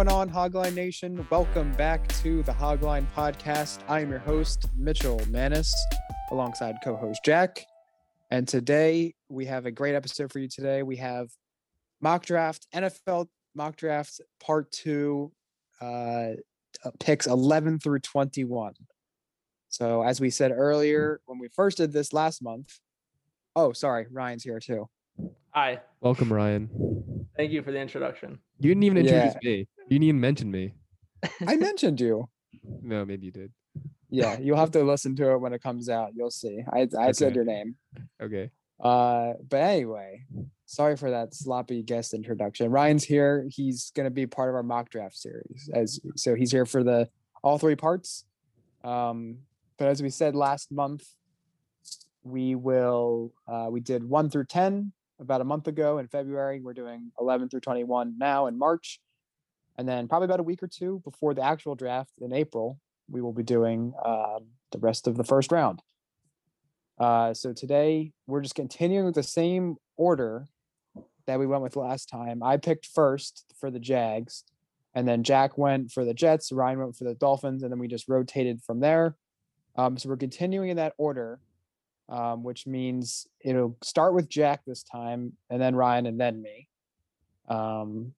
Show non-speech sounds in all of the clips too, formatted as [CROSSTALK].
Going on, Hogline Nation? Welcome back to the Hogline Podcast. I am your host, Mitchell Mannas, alongside co host Jack. And today we have a great episode for you today. We have mock draft, NFL mock draft part two, uh, picks 11 through 21. So, as we said earlier, when we first did this last month, oh, sorry, Ryan's here too. Hi. Welcome, Ryan. Thank you for the introduction. You didn't even introduce Yeah. me. You didn't even mention me. I mentioned you. [LAUGHS] No, maybe you did. Yeah, you'll have to listen to it when it comes out. You'll see. I, I said your name. Okay. Uh, but anyway, sorry for that sloppy guest introduction. Ryan's here. He's gonna be part of our mock draft series. As so, he's here for the all three parts. Um, but as we said last month, we will. Uh, we did one through ten about a month ago in February. We're doing eleven through twenty-one now in March, and then probably about a week or two before the actual draft in April, we will be doing um, the rest of the first round. Uh, so today we're just continuing with the same order that we went with last time. I picked first for the Jags, and then Jack went for the Jets. Ryan went for the Dolphins, and then we just rotated from there. Um, so we're continuing in that order, um, which means it'll start with Jack this time, and then Ryan, and then me. Um,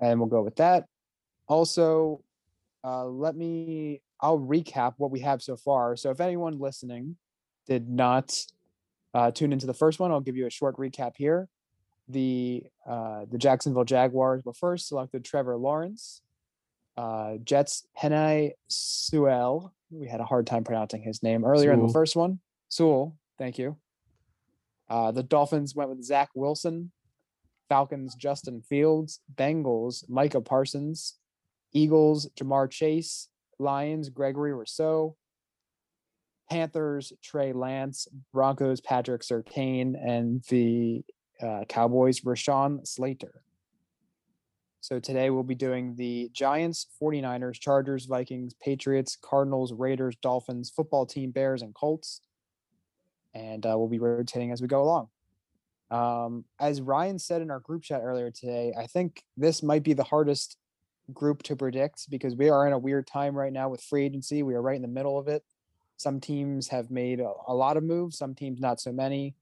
and we'll go with that. Also, uh, let me. I'll recap what we have so far. So if anyone listening did not uh, tune into the first one, I'll give you a short recap here. The uh, the Jacksonville Jaguars were first selected Trevor Lawrence. Uh, Jets Penei Sewell. We had a hard time pronouncing his name earlier in the first one. Sewell, thank you. Uh, the Dolphins went with Zach Wilson. Falcons Justin Fields. Bengals Micah Parsons. Eagles Ja'Marr Chase. Lions Gregory Rousseau. Panthers, Trey Lance, Broncos, Patrick Surtain, and the uh, Cowboys, Rashawn Slater. So today we'll be doing the Giants, 49ers, Chargers, Vikings, Patriots, Cardinals, Raiders, Dolphins, football team, Bears, and Colts. And uh, we'll be rotating as we go along. Um, as Ryan said in our group chat earlier today, I think this might be the hardest group to predict because we are in a weird time right now with free agency. We are right in the middle of it. Some teams have made a, a lot of moves, some teams not so many.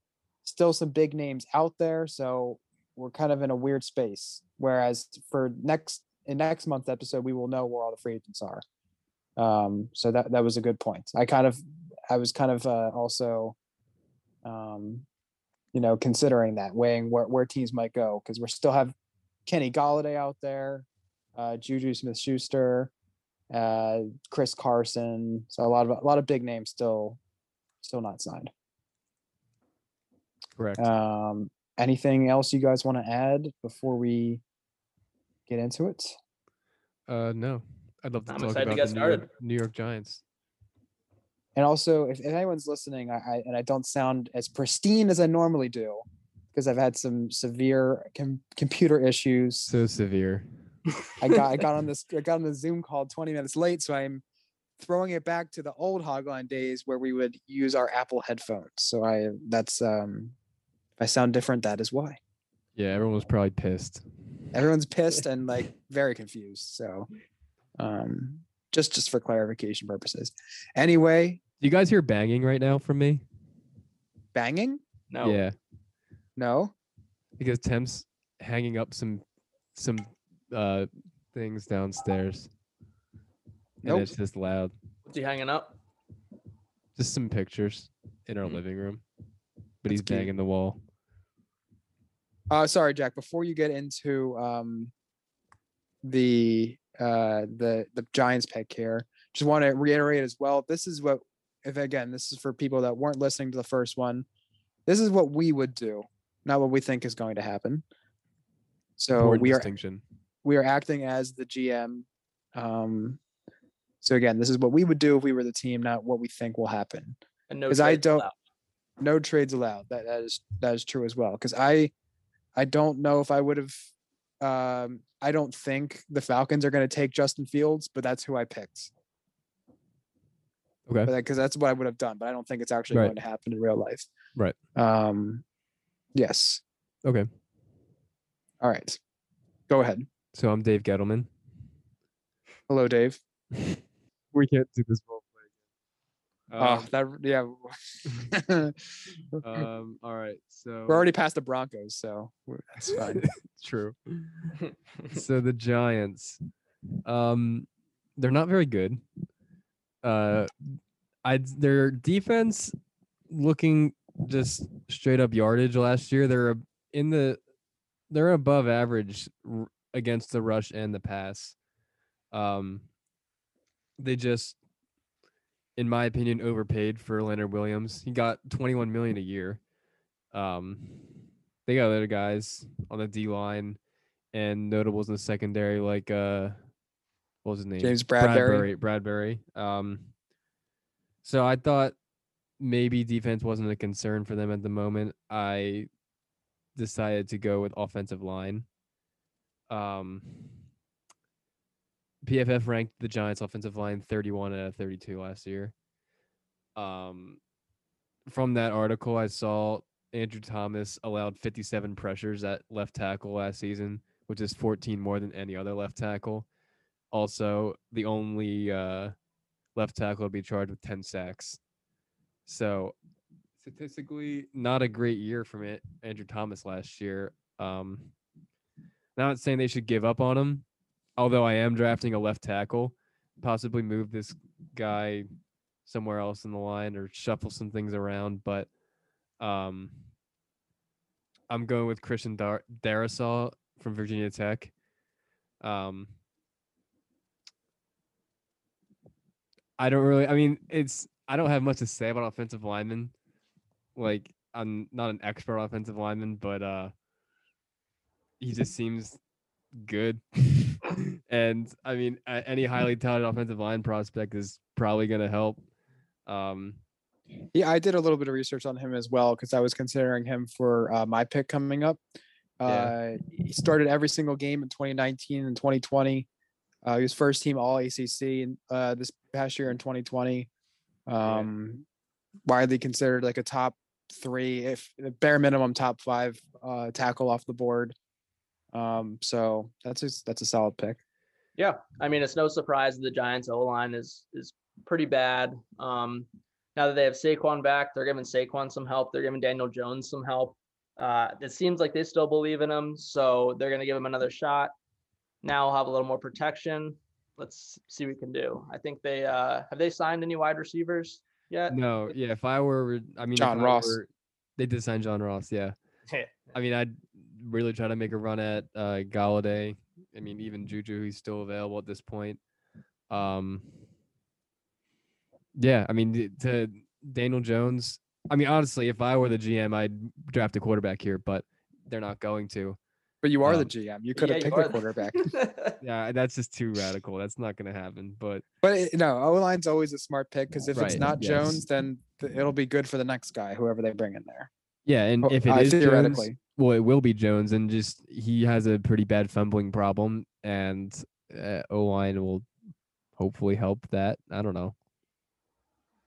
Still some big names out there, so we're kind of in a weird space. Whereas for next in next month's episode, we will know where all the free agents are. Um, so that that was a good point. I kind of I was kind of uh, also, um, you know, considering that weighing where where teams might go because we still have Kenny Golladay out there, uh, Juju Smith Schuster, uh, Chris Carson. So a lot of a lot of big names still still not signed. Correct. Um, anything else you guys want to add before we get into it? Uh, no. I'd love to I'm talk excited to about get the New York, started. New York Giants. And also, if, if anyone's listening, I, I and I don't sound as pristine as I normally do because I've had some severe com- computer issues. So severe. I got I got on [LAUGHS] this I got on the Zoom call 20 minutes late, so I'm throwing it back to the old Hogline days where we would use our Apple headphones. So I that's um if I sound different, that is why. Yeah, everyone was probably pissed. Everyone's pissed and like [LAUGHS] very confused. So um just just for clarification purposes. Anyway, Do you guys hear banging right now from me? banging? No. Yeah, No. because Tim's hanging up some some uh things downstairs. Nope. And it's just loud. What's he hanging up? Just some pictures in our Mm. living room. But That's he's cute. banging the wall. Uh sorry, Jack, before you get into um the uh the the Giants pick here, just want to reiterate as well. This is what if again, this is for people that weren't listening to the first one. This is what we would do, not what we think is going to happen. So Important we are distinction. we are acting as the GM. Um so again, this is what we would do if we were the team, not what we think will happen. And no 'Cause I don't- allowed. no trades allowed. That that is that is true as well. Because I I don't know if I would have. Um, I don't think the Falcons are going to take Justin Fields, but that's who I picked. Okay. Because that's what I would have done, but I don't think it's actually Right. going to happen in real life. Right. Um, yes. Okay. All right. Go ahead. So I'm Dave Gettleman. Hello, Dave. [LAUGHS] we can't do this role play. Oh, Um, that yeah. [LAUGHS] um, all right. So [LAUGHS] We're already past the Broncos, so we're- that's fine. True. so the Giants, um, they're not very good. Uh, I their defense looking just straight up yardage last year. They're in the they're above average against the rush and the pass. Um, they just, in my opinion, overpaid for Leonard Williams. He got 21 million a year. Um, they got other guys on the D line and notables in the secondary like uh, what was his name? James Bradberry. Bradberry. Bradberry. Um, so I thought maybe defense wasn't a concern for them at the moment. I decided to go with offensive line. Um, PFF ranked the Giants' offensive line 31 out of 32 last year. Um, from that article, I saw Andrew Thomas allowed 57 pressures at left tackle last season, which is 14 more than any other left tackle. Also, the only uh, left tackle to be charged with 10 sacks. So, statistically, not a great year from it. Andrew Thomas last year. Um, not saying they should give up on him, although I am drafting a left tackle. Possibly move this guy somewhere else in the line or shuffle some things around, but um, I'm going with Christian Dar- from Virginia Tech. Um, I don't really. I mean, it's. I don't have much to say about offensive linemen. Like, I'm not an expert offensive lineman, but uh, he just seems good. [LAUGHS] and I mean, any highly talented offensive line prospect is probably going to help. Um, Yeah, I did a little bit of research on him as well because I was considering him for uh, my pick coming up. Yeah. Uh, he started every single game in 2019 and 2020. Uh, he was first team All ACC in, uh, this past year in 2020. Um, Widely considered like a top three, if bare minimum top five uh, tackle off the board. Um, so that's a, that's a solid pick. Yeah, I mean it's no surprise that the Giants O line is is pretty bad. Um, now that they have Saquon back, they're giving Saquon some help. They're giving Daniel Jones some help. Uh, it seems like they still believe in him, so they're going to give him another shot. Now I'll have a little more protection. Let's see what we can do. I think they uh, have they signed any wide receivers yet. no, yeah. If I were, I mean, John I Ross. were- they did sign John Ross. [LAUGHS] Yeah. I mean, I'd really try to make a run at uh, Golladay. I mean, even Juju, he's still available at this point. Um, yeah, I mean, to Daniel Jones. I mean, honestly, if I were the GM, I'd draft a quarterback here, but they're not going to. But you are the Um, GM. You could have you picked a the- quarterback. [LAUGHS] Yeah, that's just too radical. That's not going to happen. But But it, no, O line's always a smart pick because if it's not yes. Jones, then th- it'll be good for the next guy, whoever they bring in there. yeah, and Oh, if it uh, is Jones, theoretically. well, it will be Jones, and just he has a pretty bad fumbling problem, and uh, O line will hopefully help that. I don't know.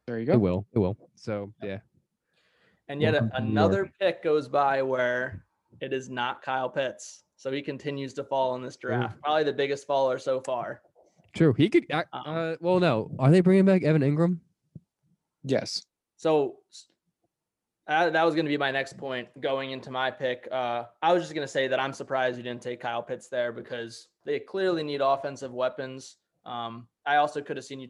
There you go. It will. It will. So yeah. And yet a- Welcome to New York. another pick goes by where it is not Kyle Pitts. So he continues to fall in this draft. Probably the biggest faller so far. True. He could. ac- Um, Uh, well, no. Are they bringing back Evan Engram? Yes. So uh, that was going to be my next point going into my pick. Uh, I was just going to say that I'm surprised you didn't take Kyle Pitts there because they clearly need offensive weapons. Um, I also could have seen you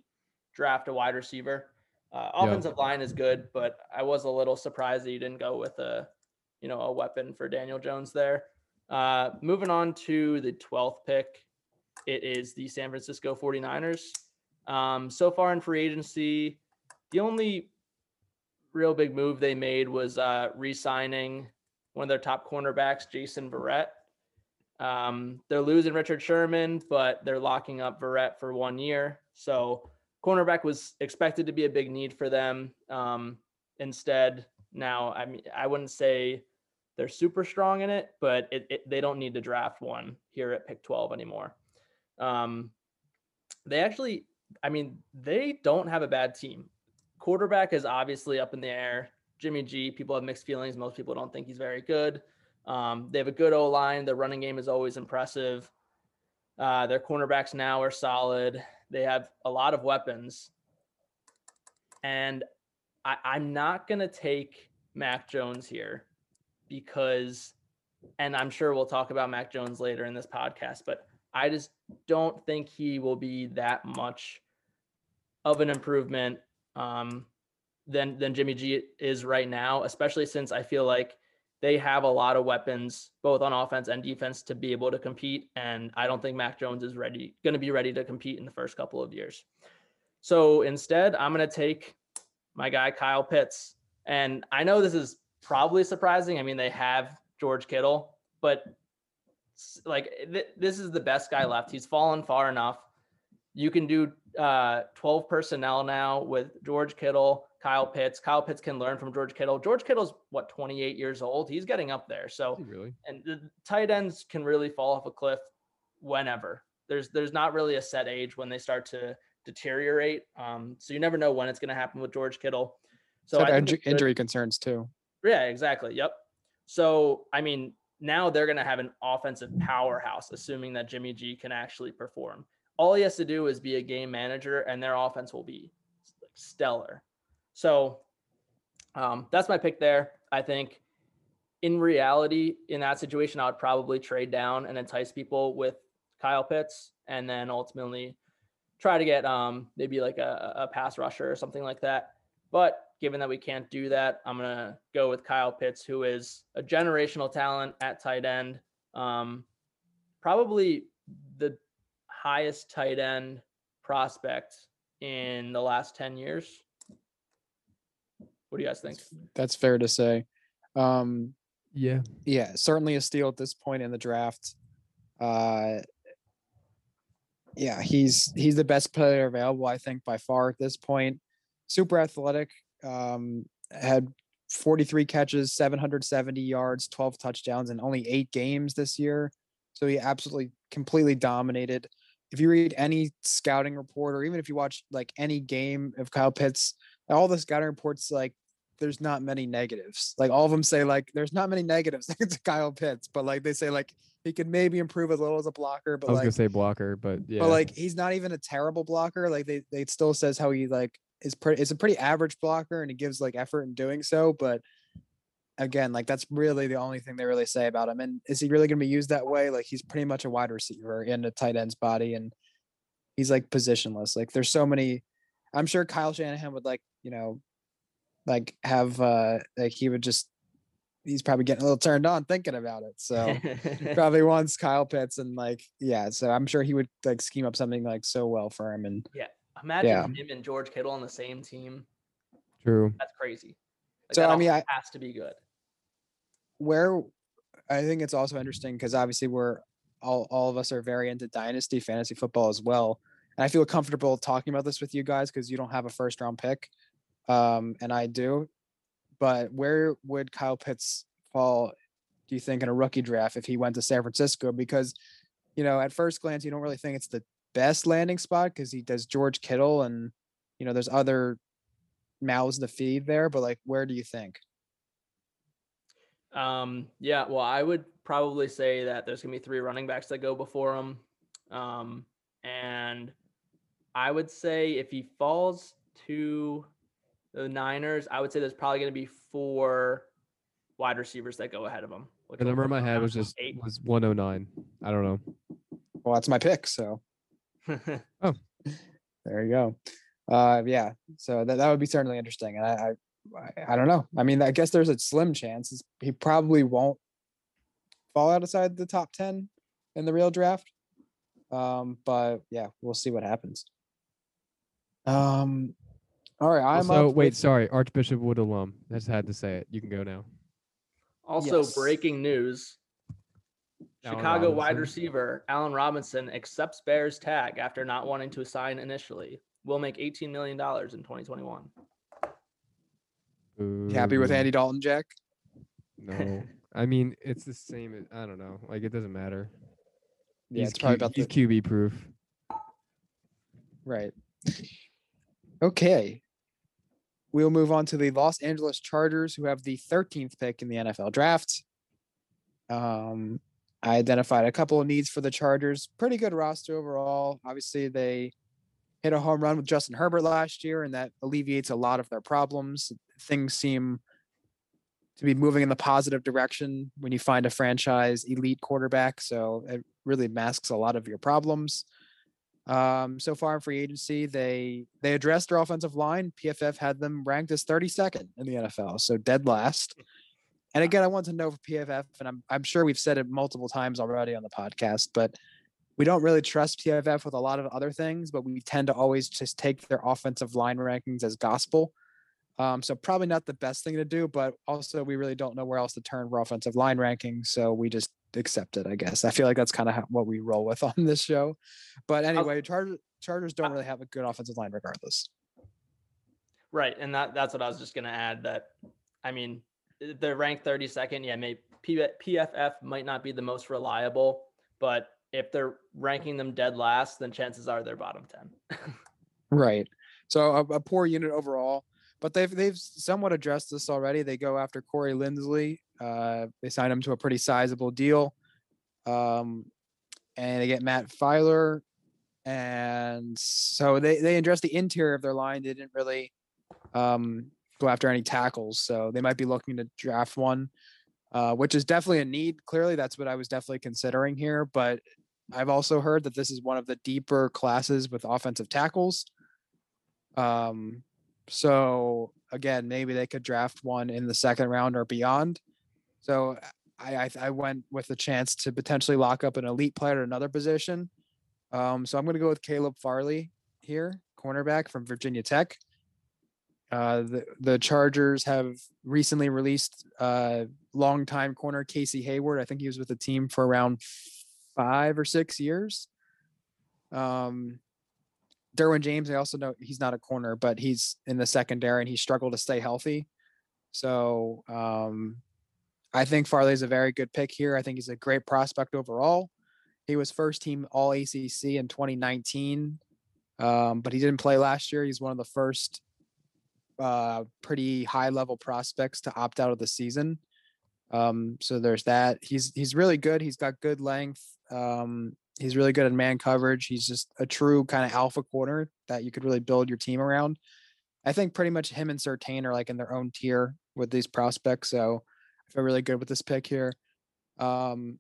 draft a wide receiver. Uh, Yeah. offensive line is good, but I was a little surprised that you didn't go with a, you know, a weapon for Daniel Jones there. Uh, moving on to the 12th pick, it is the San Francisco 49ers. Um, so far in free agency, the only real big move they made was uh, re-signing one of their top cornerbacks, Jason Verrett. Um, they're losing Richard Sherman, but they're locking up Verrett for one year. So cornerback was expected to be a big need for them. Um, instead, now I mean I wouldn't say they're super strong in it, but it, it, they don't need to draft one here at pick 12 anymore. Um, they actually, I mean, they don't have a bad team. Quarterback is obviously up in the air. Jimmy G, people have mixed feelings. Most people don't think he's very good. Um, they have a good O line. Their running game is always impressive. Uh, their cornerbacks now are solid. They have a lot of weapons. And I, I'm not going to take Mac Jones here because, and I'm sure we'll talk about Mac Jones later in this podcast, but I just don't think he will be that much of an improvement um, than than Jimmy G is right now, especially since I feel like they have a lot of weapons both on offense and defense to be able to compete. And I don't think Mac Jones is ready, going to be ready to compete in the first couple of years. So instead, I'm going to take my guy Kyle Pitts. And I know this is probably surprising. I mean, they have George Kittle, but like th- this is the best guy left. He's fallen far enough. You can do uh, 12 personnel now with George Kittle, Kyle Pitts. Kyle Pitts can learn from George Kittle. George Kittle's what 28 years old. He's getting up there. So really, and the tight ends can really fall off a cliff whenever. There's there's not really a set age when they start to deteriorate. Um, so you never know when it's going to happen with George Kittle. So injury concerns too. yeah, exactly. Yep. So, I mean, now they're going to have an offensive powerhouse, assuming that Jimmy G can actually perform. All he has to do is be a game manager, and their offense will be stellar. So, um, that's my pick there. I think in reality, in that situation, I would probably trade down and entice people with Kyle Pitts, and then ultimately try to get um, maybe like a, a pass rusher or something like that. But given that we can't do that, I'm gonna go with Kyle Pitts, who is a generational talent at tight end. Um, probably the highest tight end prospect in the last 10 years. What do you guys think? That's fair to say. Um, yeah. yeah, certainly a steal at this point in the draft. Uh, yeah, he's he's the best player available, I think, by far at this point. Super athletic. Um, had 43 catches, 770 yards, 12 touchdowns in only eight games this year. So he absolutely completely dominated. If you read any scouting report, or even if you watch like any game of Kyle Pitts, all the scouting reports like there's not many negatives. Like all of them say like there's not many negatives [LAUGHS] to Kyle Pitts, but like they say like he could maybe improve a little as a blocker, but I was like gonna say blocker, but yeah. but like he's not even a terrible blocker. Like they they still says how he like is pretty is a pretty average blocker and he gives like effort in doing so, but again, like that's really the only thing they really say about him. And is he really going to be used that way? Like he's pretty much a wide receiver in a tight end's body, and he's like positionless. Like there's so many. I'm sure Kyle Shanahan would like you know, like have uh like he would just. He's probably getting a little turned on thinking about it. So [LAUGHS] probably wants Kyle Pitts and like yeah. So I'm sure he would like scheme up something like so well for him. And Imagine Yeah. him and George Kittle on the same team. True. That's crazy. Like, So, that I mean, I- has to be good. where I think it's also interesting because obviously we're all all of us are very into dynasty fantasy football as well. And I feel comfortable talking about this with you guys because you don't have a first round pick. Um, and I do. But where would Kyle Pitts fall, do you think, in a rookie draft if he went to San Francisco? Because, you know, at first glance, you don't really think it's the best landing spot because he does George Kittle and, you know, there's other mouths to feed there. But like, where do you think? Um, yeah, well, I would probably say that there's gonna be three running backs that go before him. Um, and I would say if he falls to the Niners, I would say there's probably gonna be four wide receivers that go ahead of him. Like The number in my head was just eight. was 109. I don't know. Well, that's my pick. So. [LAUGHS] Oh, there you go. Uh, yeah. So that, that would be certainly interesting. And I, I, I, I don't know. I mean, I guess there's a slim chance he probably won't fall outside the top 10 in the real draft. Um, but yeah, we'll see what happens. Um, all right. I'm So wait, with- sorry, Archbishop Wood alum. I just had to say it. You can go now. also, Yes. breaking news. Allen Chicago wide receiver Allen Robinson accepts Bears tag after not wanting to sign initially. Will make $18 million in 2021. You happy with Andy Dalton, Jack? No, I mean it's the same. I don't know. Like it doesn't matter. Yeah, he's it's probably Q- about he's the QB proof. Right. Okay. We'll move on to the Los Angeles Chargers, who have the 13th pick in the NFL draft. Um, I identified a couple of needs for the Chargers. Pretty good roster overall. Obviously, they hit a home run with Justin Herbert last year, and that alleviates a lot of their problems. Things seem to be moving in the positive direction when you find a franchise elite quarterback. So it really masks a lot of your problems. Um, so far in free agency, they they addressed their offensive line. PFF had them ranked as 32nd in the NFL, so dead last. And again, I want to know for PFF, and I'm I'm sure we've said it multiple times already on the podcast, but we don't really trust PFF with a lot of other things, but we tend to always just take their offensive line rankings as gospel. Um, so probably not the best thing to do, but also we really don't know where else to turn for offensive line rankings, so we just accept it. I guess I feel like that's kind of what we roll with [LAUGHS] on this show. But anyway, Chargers Chargers don't really have a good offensive line regardless. Right, and that that's what I was just gonna add. That I mean, they're ranked 32nd. Yeah, maybe PFF might not be the most reliable, but if they're ranking them dead last, then chances are they're bottom 10. [LAUGHS] right. So a, a, poor unit overall, but they've they've somewhat addressed this already. They go after Corey Linsley. Uh, they signed him to a pretty sizable deal. Um, and they get Matt Feiler. And so they, they addressed the interior of their line. They didn't really um, go after any tackles. So they might be looking to draft one, uh, which is definitely a need. Clearly, that's what I was definitely considering here. But I've also heard that this is one of the deeper classes with offensive tackles. Um, so again, maybe they could draft one in the second round or beyond. So I I, I went with a chance to potentially lock up an elite player at another position. Um, so I'm going to go with Caleb Farley here, cornerback from Virginia Tech. Uh, the the Chargers have recently released uh, longtime corner Casey Hayward. I think he was with the team for around five or six years. Um, Derwin James, I also know he's not a corner, but he's in the secondary and he struggled to stay healthy. So um, I think Farley is a very good pick here. I think he's a great prospect overall. He was first team All ACC in 2019, um, but he didn't play last year. He's one of the first uh, pretty high level prospects to opt out of the season. Um, so there's that. He's he's really good. He's got good length. Um, he's really good at man coverage. He's just a true kind of alpha corner that you could really build your team around. I think pretty much him and Surtain are like in their own tier with these prospects. So I feel really good with this pick here. Um,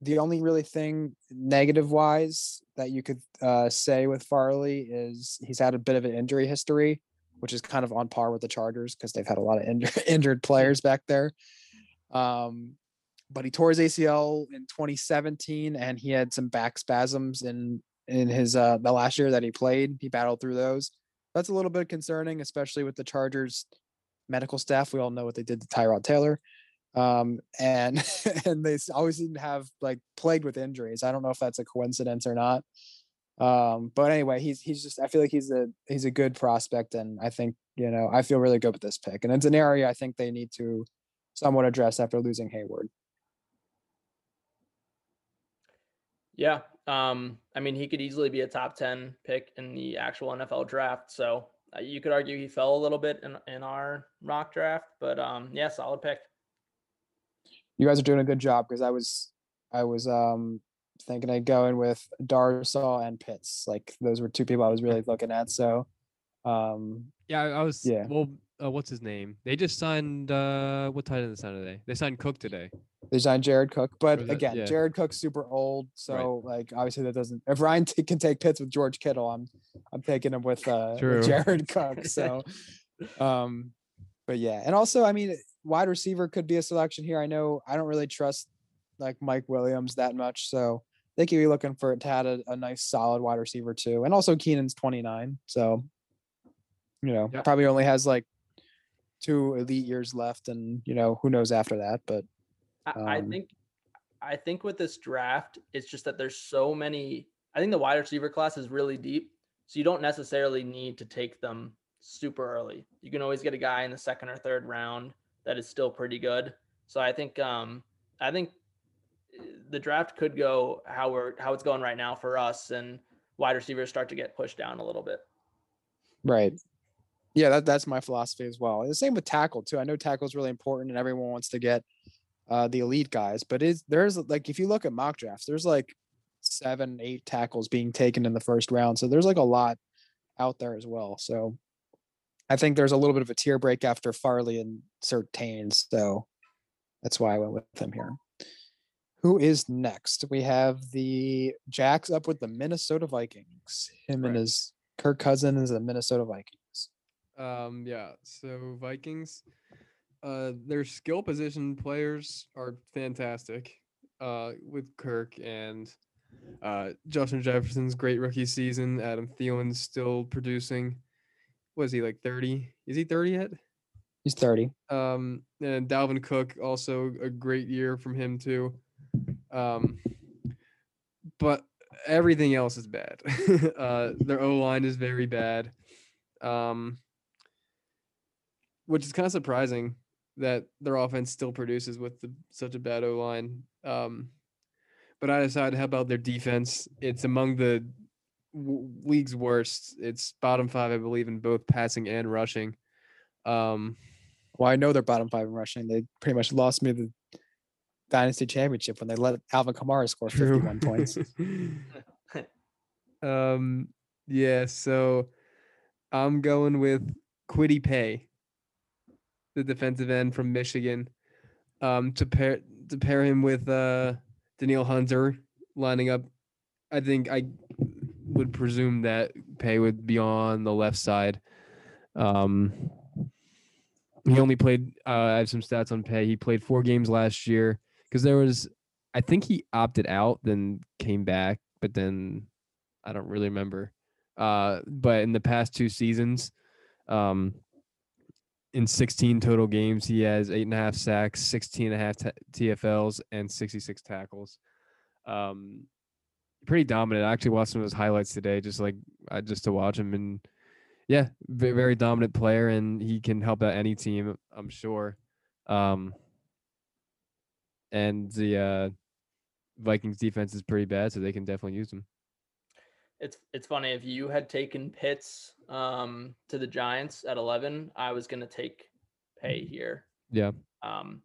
the only really thing negative wise that you could uh, say with Farley is he's had a bit of an injury history, which is kind of on par with the Chargers because they've had a lot of [LAUGHS] injured injured players back there. Um, but he tore his ACL in 2017, and he had some back spasms in in his uh, the last year that he played. He battled through those. That's a little bit concerning, especially with the Chargers medical staff. We all know what they did to Tyrod Taylor, um, and [LAUGHS] and they always seem to have like plagued with injuries. I don't know if that's a coincidence or not. Um, but anyway, he's he's just I feel like he's a he's a good prospect, and I think you know I feel really good with this pick, and it's an area I think they need to somewhat address after losing Hayward. Yeah. Um, I mean, he could easily be a top 10 pick in the actual NFL draft. So uh, you could argue he fell a little bit in, in our mock draft, but um, yeah, solid pick. You guys are doing a good job because I was, I was um, thinking I'd go in with Darrisaw and Pitts. Like those were two people I was really [LAUGHS] looking at. So, um, yeah, I was, yeah. Well, uh, what's his name? They just signed uh what tight end they signed today? They signed Cook today. They signed Jared Cook, but that, again, yeah. Jared Cook's super old, so right. like obviously that doesn't. If Ryan t- can take Pitts with George Kittle, I'm I'm taking him with uh with Jared [LAUGHS] Cook. So, [LAUGHS] um, but yeah, and also I mean, wide receiver could be a selection here. I know I don't really trust like Mike Williams that much, so they could be looking for it to add a, a nice solid wide receiver too. And also Keenan's 29, so you know yep. probably only has like two elite years left, and you know who knows after that. But um, I, I think I think with this draft, it's just that there's so many. I think the wide receiver class is really deep, so you don't necessarily need to take them super early. You can always get a guy in the second or third round that is still pretty good. So I think um, I think the draft could go how we're how it's going right now for us, and wide receivers start to get pushed down a little bit. Right. Yeah, that, that's my philosophy as well. The same with tackle too. I know tackle is really important, and everyone wants to get uh, the elite guys, but is there's like if you look at mock drafts, there's like seven, eight tackles being taken in the first round. So there's like a lot out there as well. So I think there's a little bit of a tier break after Farley and Surtain. So that's why I went with him here. Who is next? We have the Jacks up with the Minnesota Vikings. Him and his Kirk Cousin is the Minnesota Vikings. Um, yeah. So Vikings, uh, their skill position players are fantastic. Uh, with Kirk and uh, Justin Jefferson's great rookie season. Adam Thielen's still producing. Was he like thirty? Is he thirty yet? He's 30. Um, and Dalvin Cook also a great year from him too. Um, but everything else is bad. [LAUGHS] uh, their O line is very bad. Um, which is kind of surprising that their offense still produces with the, such a bad O line. Um, but I decided, how about their defense? It's among the w- league's worst. It's bottom five, I believe, in both passing and rushing. Um, Well, I know they're bottom five in rushing. They pretty much lost me the dynasty championship when they let Alvin Kamara score 51 points. [LAUGHS] um, yeah, so I'm going with Kwity Paye, the defensive end from Michigan. Um, to pair to pair him with uh Danielle Hunter lining up, I think I would presume that Paye would be on the left side. Um, he only played. Uh, I have some stats on Paye. He played four games last year because there was, I think he opted out, then came back, but then I don't really remember. Uh, but in the past two seasons, um, in 16 total games, he has eight and a half sacks, 16 and a half t- TFLs, and 66 tackles. Um, pretty dominant. I actually watched some of his highlights today, just like I just to watch him, and yeah, ve- very dominant player, and he can help out any team, I'm sure. Um, and the uh, Vikings defense is pretty bad, so they can definitely use him. It's it's funny if you had taken Pitts um, to the Giants at 11, I was gonna take Paye here. Yeah. Um,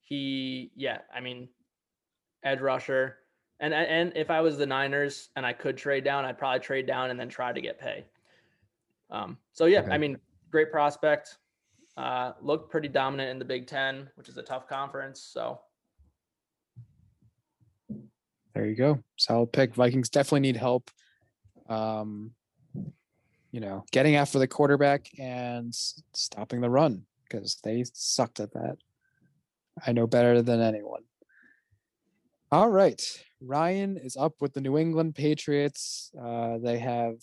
he, yeah, I mean, edge rusher, and and if I was the Niners and I could trade down, I'd probably trade down and then try to get Paye. Um, so yeah, Okay. I mean, great prospect. Uh, looked pretty dominant in the Big Ten, which is a tough conference. So There you go. Solid pick. Vikings definitely need help. Um, you know, getting after the quarterback and stopping the run because they sucked at that. I know better than anyone. All right. Ryan is up with the New England Patriots. Uh, they have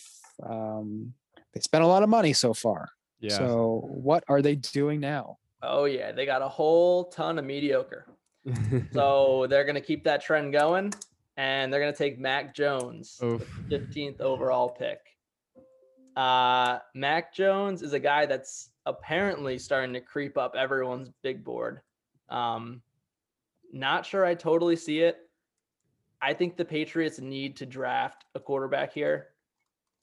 um, they spent a lot of money so far. Yeah. So what are they doing now? oh yeah, they got a whole ton of mediocre. [LAUGHS] So they're going to keep that trend going, and they're going to take Mac Jones, 15th overall pick. Uh, Mac Jones is a guy that's apparently starting to creep up everyone's big board. Um, not sure I totally see it. I think the Patriots need to draft a quarterback here,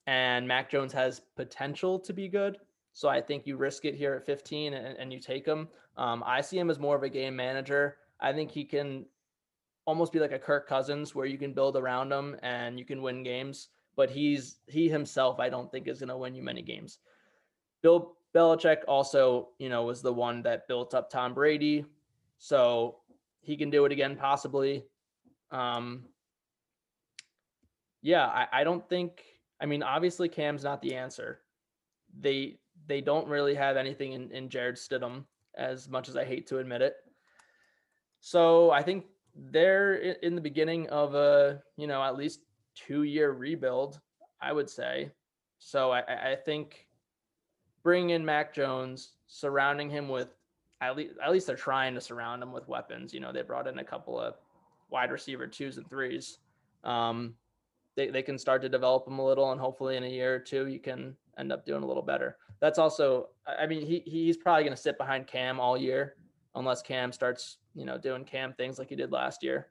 and Mac Jones has potential to be good. So I think you risk it here at 15 and, and you take him. Um, I see him as more of a game manager. I think he can almost be like a Kirk Cousins where you can build around him and you can win games. But he's he himself, I don't think is going to win you many games. Bill Belichick also, you know, was the one that built up Tom Brady, so he can do it again possibly. Um, yeah, I, I don't think. I mean, obviously Cam's not the answer. They they don't really have anything in, in Jarrett Stidham, as much as I hate to admit it. So I think they're in the beginning of a you know at least two year rebuild. I would say. So I, I think bringing in Mac Jones, surrounding him with at least at least they're trying to surround him with weapons. You know, they brought in a couple of wide receiver twos and threes. Um, they, they can start to develop him a little, and hopefully in a year or two, you can end up doing a little better. That's also, I mean, he he's probably going to sit behind Cam all year, unless Cam starts, you know, doing Cam things like he did last year.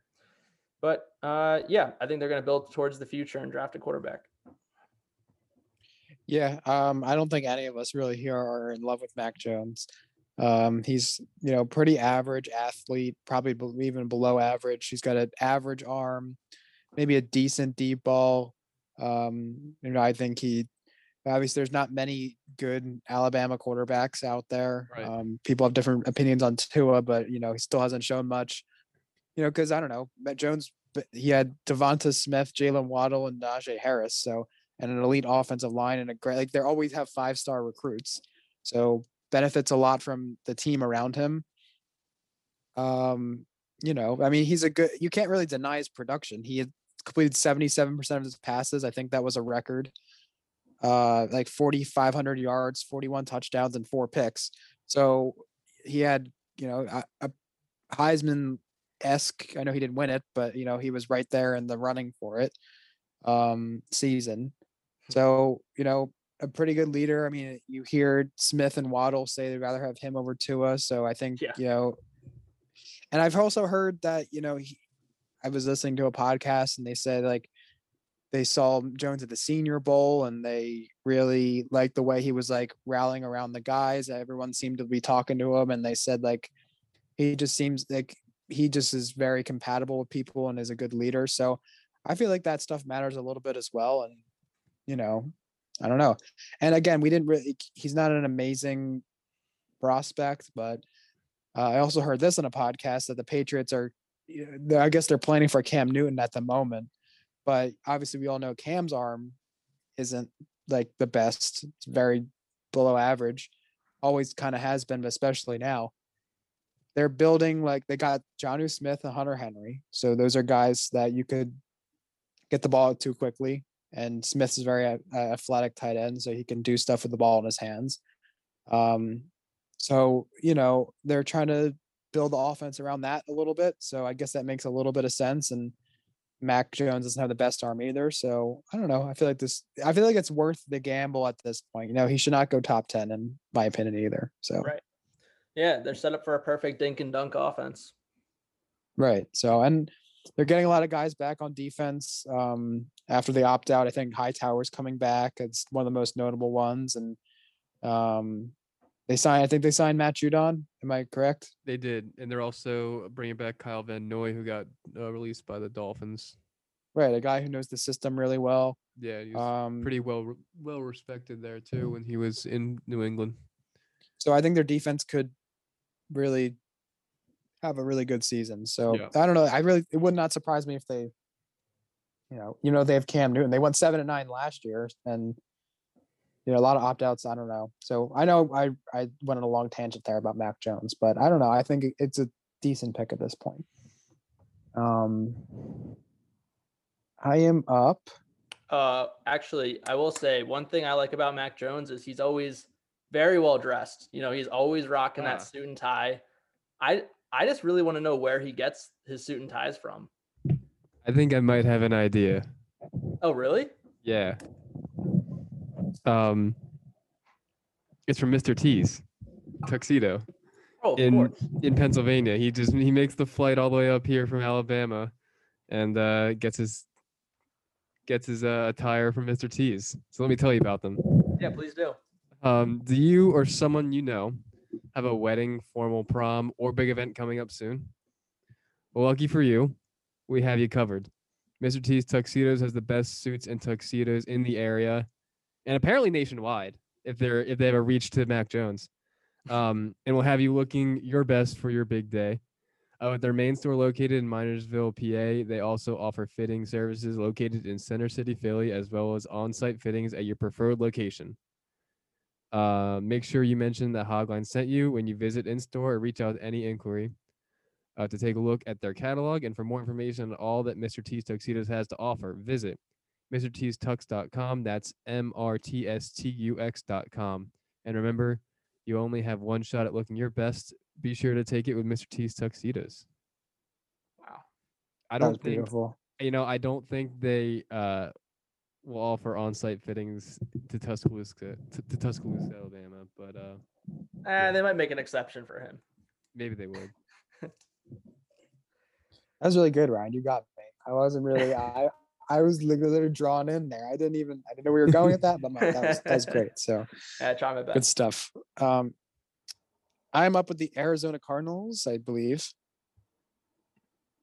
But uh, yeah, I think they're going to build towards the future and draft a quarterback. Yeah, um, I don't think any of us really here are in love with Mac Jones. Um, he's you know pretty average athlete, probably even below average. He's got an average arm, maybe a decent deep ball. Um, you know, I think he obviously there's not many good Alabama quarterbacks out there. Right. Um, people have different opinions on Tua, but you know he still hasn't shown much. You know, because I don't know, Matt Jones, but he had Devonta Smith, Jaylen Waddle, and Najee Harris. So and an elite offensive line and a great like they always have five star recruits. So benefits a lot from the team around him. Um, you know, I mean, he's a good. You can't really deny his production. He had completed seventy seven percent of his passes. I think that was a record. Uh, like forty five hundred yards, forty one touchdowns, and four picks. So he had, you know, a, a Heisman esque. I know he didn't win it, but you know he was right there in the running for it. Um, season. So you know, a pretty good leader. I mean, you hear Smith and Waddle say they'd rather have him over Tua. So I think Yeah. you know, and I've also heard that you know, he, I was listening to a podcast and they said like they saw Jones at the Senior Bowl and they really liked the way he was like rallying around the guys. Everyone seemed to be talking to him, and they said like he just seems like he just is very compatible with people and is a good leader. So I feel like that stuff matters a little bit as well. And you know, I don't know. And again, we didn't really. He's not an amazing prospect, but uh, I also heard this on a podcast that the Patriots are. I guess they're planning for Cam Newton at the moment, but obviously we all know Cam's arm isn't like the best. It's very below average. Always kind of has been, but especially now. They're building like they got Jonnu Smith and Hunter Henry. So those are guys that you could get the ball to quickly. And Smith is very a- athletic tight end, so he can do stuff with the ball in his hands. Um, so you know they're trying to build the offense around that a little bit. So I guess that makes a little bit of sense. And Mac Jones doesn't have the best arm either. So I don't know. I feel like this. I feel like it's worth the gamble at this point. You know, he should not go top ten in my opinion either. So Right. Yeah, they're set up for a perfect dink and dunk offense. Right. So, and they're getting a lot of guys back on defense um, after they opt out. I think Hightower's coming back. It's one of the most notable ones. And um, they signed, I think they signed Matt Judon. Am I correct? They did, and they're also bringing back Kyle Van Noy, who got uh, released by the Dolphins. Right. A guy who knows the system really well. Yeah, he was Um, pretty well well respected there too when he was in New England. So I think their defense could really have a really good season. So Yeah. I don't know. I really, it would not surprise me if they, you know, you know, they have Cam Newton. They went seven and nine last year and, you know, a lot of opt outs. I don't know. So I know I, I went on a long tangent there about Mac Jones, but I don't know. I think it's a decent pick at this point. Um, I am up. Uh, actually, I will say one thing I like about Mac Jones is he's always very well dressed. You know, he's always rocking Ah. that suit and tie. I I just really want to know where he gets his suit and ties from. I think I might have an idea. Oh, really? Yeah. Um, it's from Mr. T's tuxedo Oh, in in Pennsylvania. He just he makes the flight all the way up here from Alabama, and uh, gets his gets his uh, attire from Mr. T's. So let me tell you about them. Yeah, please do. Um, do you or someone you know have a wedding, formal prom, or big event coming up soon? Well, lucky for you, we have you covered. Mr. T's Tuxedos has the best suits and tuxedos in the area, and apparently nationwide. If they're if they have a reach to Mac Jones, um, and we'll have you looking your best for your big day. Uh, with their main store located in Minersville, PA, they also offer fitting services located in Center City, Philly, as well as on-site fittings at your preferred location. Uh, make sure you mention that Hogline sent you when you visit in store or reach out with any inquiry uh, to take a look at their catalog. And for more information on all that Mr. T's Tuxedos has to offer, visit MrT'sTux.com. That's M R T S T U X.com. And remember, you only have one shot at looking your best. Be sure to take it with Mr. T's Tuxedos. Wow. I don't think beautiful. you know, I don't think they uh will offer on-site fittings to Tuscaloosa to, to Tuscaloosa, Alabama, but uh Eh, they might make an exception for him. maybe they would. [LAUGHS] That was really good, Ryan. You got me. I wasn't really. [LAUGHS] I I was literally drawn in there. I didn't even. I didn't know we were going at that, but my, that was that was great. [LAUGHS] So Yeah, I try my good best. stuff. Um, I'm up with the Arizona Cardinals, I believe.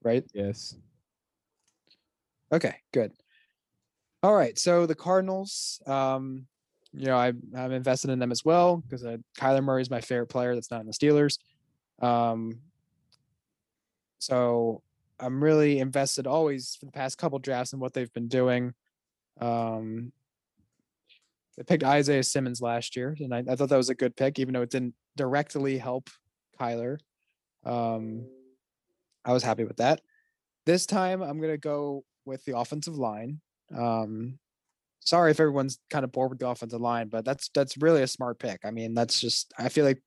Right? Yes. Okay, good. All right, so the Cardinals, um, you know, I, I'm invested in them as well because uh, Kyler Murray is my favorite player that's not in the Steelers. Um, so I'm really invested always for the past couple drafts in what they've been doing. Um, they picked Isaiah Simmons last year, and I, I thought that was a good pick, even though it didn't directly help Kyler. Um, I was happy with that. This time, I'm gonna go with the offensive line. Um, sorry if everyone's kind of bored with the offensive line, but that's that's really a smart pick. I mean, that's just I feel like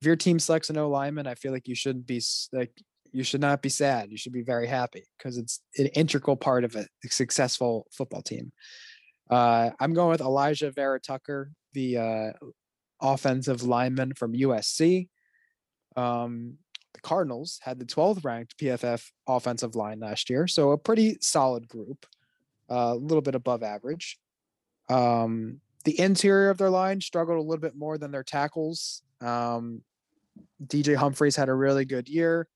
if your team selects an O lineman, I feel like you shouldn't be like you should not be sad. You should be very happy because it's an integral part of a successful football team. Uh, I'm going with Alijah Vera-Tucker, the uh, offensive lineman from USC. Um, the Cardinals had the 12th ranked PFF offensive line last year, so a pretty solid group, uh, a little bit above average. Um, the interior of their line struggled a little bit more than their tackles. Um, DJ Humphries had a really good year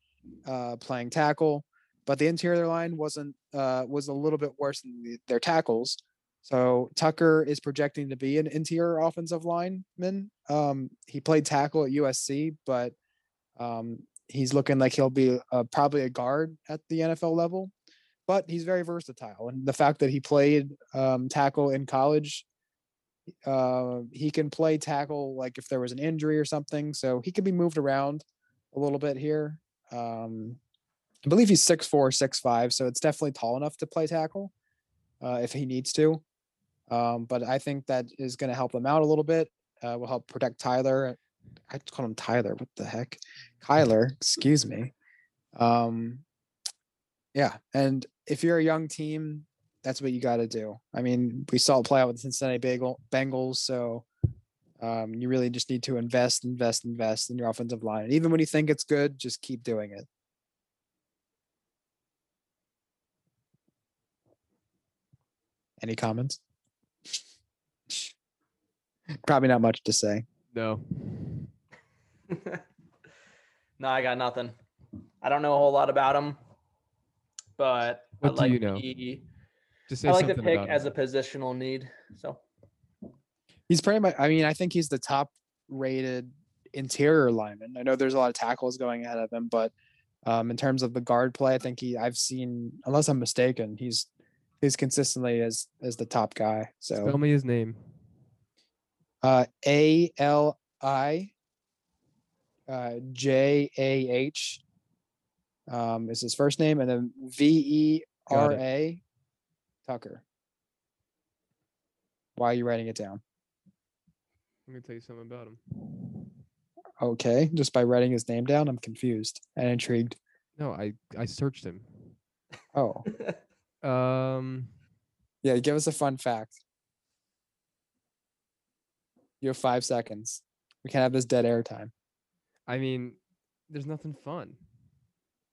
uh, playing tackle, but the interior line wasn't uh, was a little bit worse than the, their tackles. So Tucker is projecting to be an interior offensive lineman. Um, he played tackle at USC, but um, he's looking like he'll be uh, probably a guard at the NFL level. But he's very versatile, and the fact that he played um, tackle in college, uh, he can play tackle like if there was an injury or something. So he can be moved around a little bit here. Um, I believe he's six four, six five, so it's definitely tall enough to play tackle uh, if he needs to. Um, but I think that is going to help them out a little bit. Uh, will help protect Tyler. I call him Tyler. What the heck? Kyler. Excuse me. Um, yeah, and if you're a young team, that's what you got to do. I mean, we saw it play out with the Cincinnati Bengals, so um, you really just need to invest, invest, invest in your offensive line. And even when you think it's good, just keep doing it. Any comments? [LAUGHS] Probably not much to say. No. [LAUGHS] no, I got nothing. I don't know a whole lot about him, but What I do like you know? the Just say I like the pick about as a positional need. So He's pretty much. I mean, I think he's the top rated interior lineman. I know there's a lot of tackles going ahead of him, but um, in terms of the guard play, I think he. I've seen, unless I'm mistaken, he's he's consistently as as the top guy. So tell me his name. uh, A L I uh, J A H um, is his first name, and then V E R. A Tucker. Why are you writing it down? Let me tell you something about him. Okay, just by writing his name down, I'm confused and intrigued. No, I I searched him. Oh, [LAUGHS] Um, yeah, give us a fun fact. You have five seconds. We can't have this dead air time. I mean, there's nothing fun.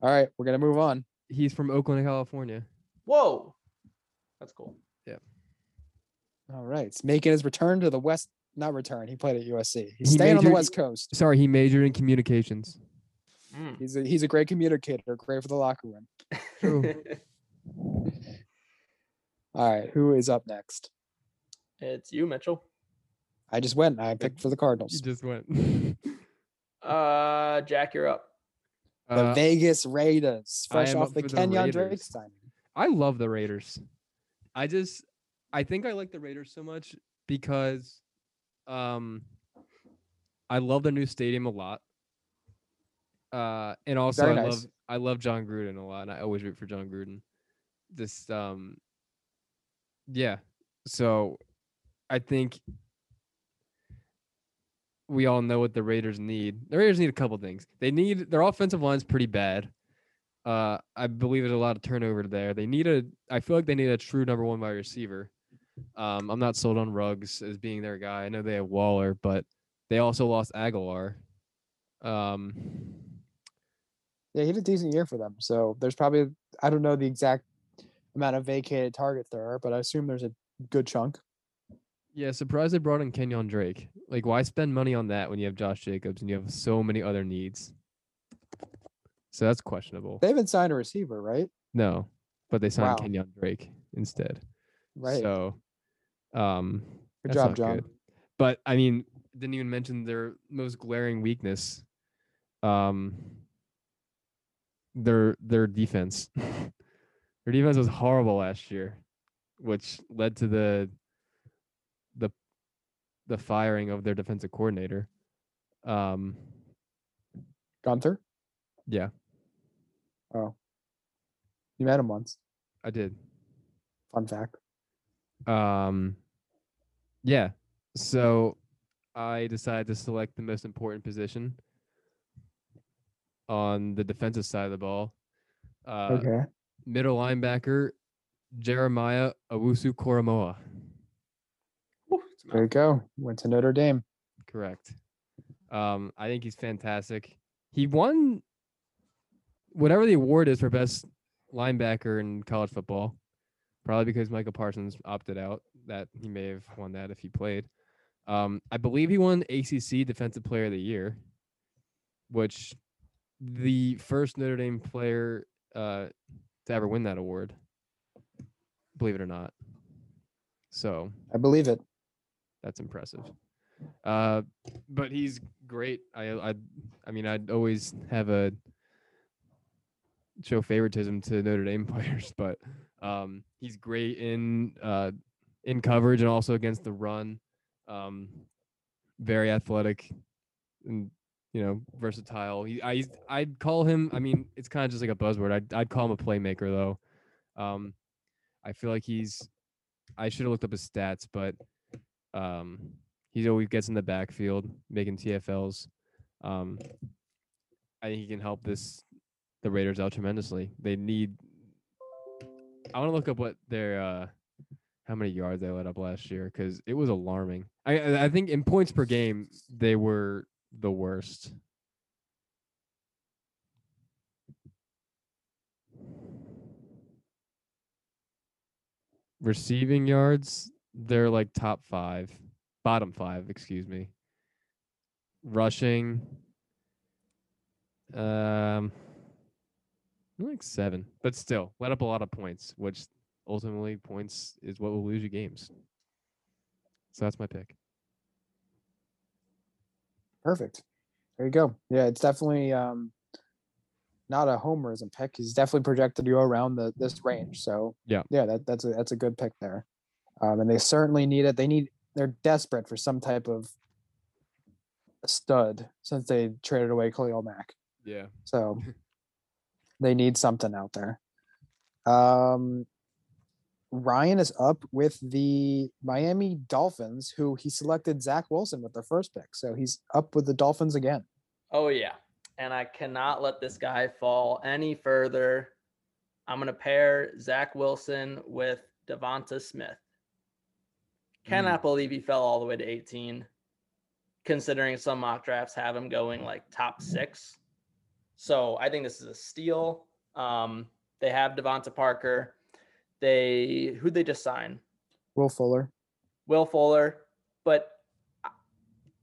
All right, we're gonna move on. He's from Oakland, California. whoa, that's cool. Yeah. All right, it's making his return to the West. Not return. He played at USC. He's He staying on the West Coast. Sorry, he majored in communications. Mm. He's a he's a great communicator. Great for the locker room. [LAUGHS] All right, who is up next? it's you, Mitchell. I just went. I picked for the Cardinals. You just went. [LAUGHS] Uh, Jack, you're up. The Uh, Vegas Raiders, fresh off the for the Kenyon Drake signing. I love the Raiders. I just I think I like the Raiders so much because um I love the new stadium a lot. Uh and also Very I nice. love I love Jon Gruden a lot and I always root for Jon Gruden. This um yeah. So I think we all know what the Raiders need. The Raiders need a couple things. They need their offensive line's pretty bad. Uh, I believe there's a lot of turnover there. They need a. I feel like they need a true number one wide receiver. Um, I'm not sold on Ruggs as being their guy. I know they have Waller, but they also lost Agholor. Um, Yeah, he had a decent year for them. So there's probably I don't know the exact amount of vacated targets there are, but I assume there's a good chunk. Yeah, surprised they brought in Kenyon Drake. Like, why spend money on that when you have Josh Jacobs and you have so many other needs? So that's questionable. They haven't signed a receiver, right? No, but they signed Wow. Kenyon Drake instead. Right. So, um, Good job, John. good. But I mean, didn't even mention their most glaring weakness. Um, their their defense. [LAUGHS] their defense was horrible last year, which led to the the the firing of their defensive coordinator. Um, Guenther. yeah, Oh, you met him once. I did. Fun fact. Um, yeah. So I decided to select the most important position on the defensive side of the ball. Uh, okay. Middle linebacker Jeremiah Owusu-Koramoah. There you go. Went to Notre Dame. Correct. Um, I think he's fantastic. He won whatever the award is for best linebacker in college football. Probably because Micah Parsons opted out. That he may have won that if he played. Um, I believe he won ACC Defensive Player of the Year, which the first Notre Dame player uh, to ever win that award. Believe it or not. So I believe it. that's impressive. Uh, but he's great. I I I mean I'd always have a show favoritism to Notre Dame [LAUGHS] players, but um, he's great in uh, in coverage and also against the run. Um, very athletic and you know versatile. He I I'd call him. I mean it's kind of just like a buzzword. I'd I'd call him a playmaker though. Um, I feel like he's. I should have looked up his stats, but um, he always gets in the backfield making TFLs. Um, I think he can help this the Raiders out tremendously. They need. I want to look up what their uh, how many yards they let up last year because it was alarming. I I think in points per game they were the worst. Receiving yards, they're like top five, bottom five, excuse me. Rushing, um, like seven, but still let up a lot of points, which ultimately points is what will lose you games. So that's my pick. Perfect. There you go. Yeah, it's definitely um not a homerism pick. He's definitely projected to go around the this range. So Yeah. yeah, that, that's a that's a good pick there. Um, and they certainly need it. They need they're desperate for some type of stud since they traded away Khalil Mack. Yeah. So [LAUGHS] they need something out there. Um, Ryan is up with the Miami Dolphins, who he selected Zach Wilson with their first pick. So he's up with the Dolphins again. Oh yeah. And I cannot let this guy fall any further. I'm gonna pair Zach Wilson with DeVonta Smith. Cannot believe he fell all the way to 18, considering some mock drafts have him going like top six. So I think this is a steal. Um, they have DeVante Parker. They who they just sign? Will Fuller. Will Fuller, but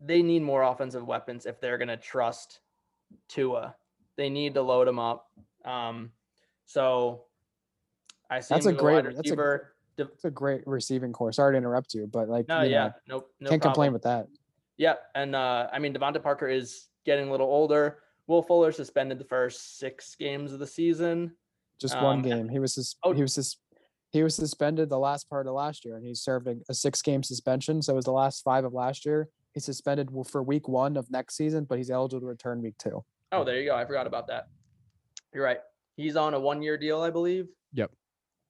they need more offensive weapons if they're going to trust Tua. They need to load him up. Um, so I see That's a great- that's a receiver. De- a great receiving corps. Sorry to interrupt you, but like, no, yeah, know, nope, no can't complain with that. Yep, and uh, I mean DeVante Parker is getting a little older. Will Fuller suspended the first six games of the season. Just Um, one game. He was sus- oh- he was sus- he was suspended the last part of last year, and he served a, a six game suspension. So it was the last five of last year. He's suspended for week one of next season, but he's eligible to return week two. Oh, there you go. I forgot about that. You're right. He's on a one-year deal, I believe. Yep.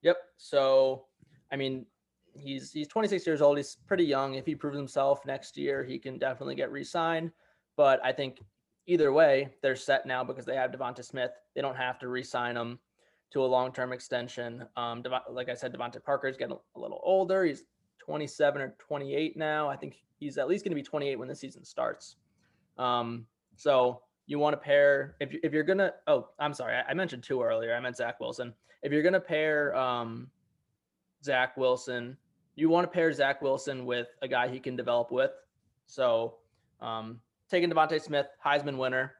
Yep. So, I mean, he's he's 26 years old. He's pretty young. If he proves himself next year, he can definitely get re-signed. But I think either way, they're set now because they have DeVonta Smith. They don't have to re-sign him to a long-term extension. Um, like I said, DeVante Parker's getting a little older. He's 27 or 28 now. I think he's at least going to be 28 when the season starts. Um, so you want to pair if you, if you're gonna. Oh, I'm sorry, I, I mentioned two earlier. I meant Zach Wilson. If you're gonna pair um, Zach Wilson you want to pair Zach Wilson with a guy he can develop with. So um, taking DeVonta Smith, Heisman winner.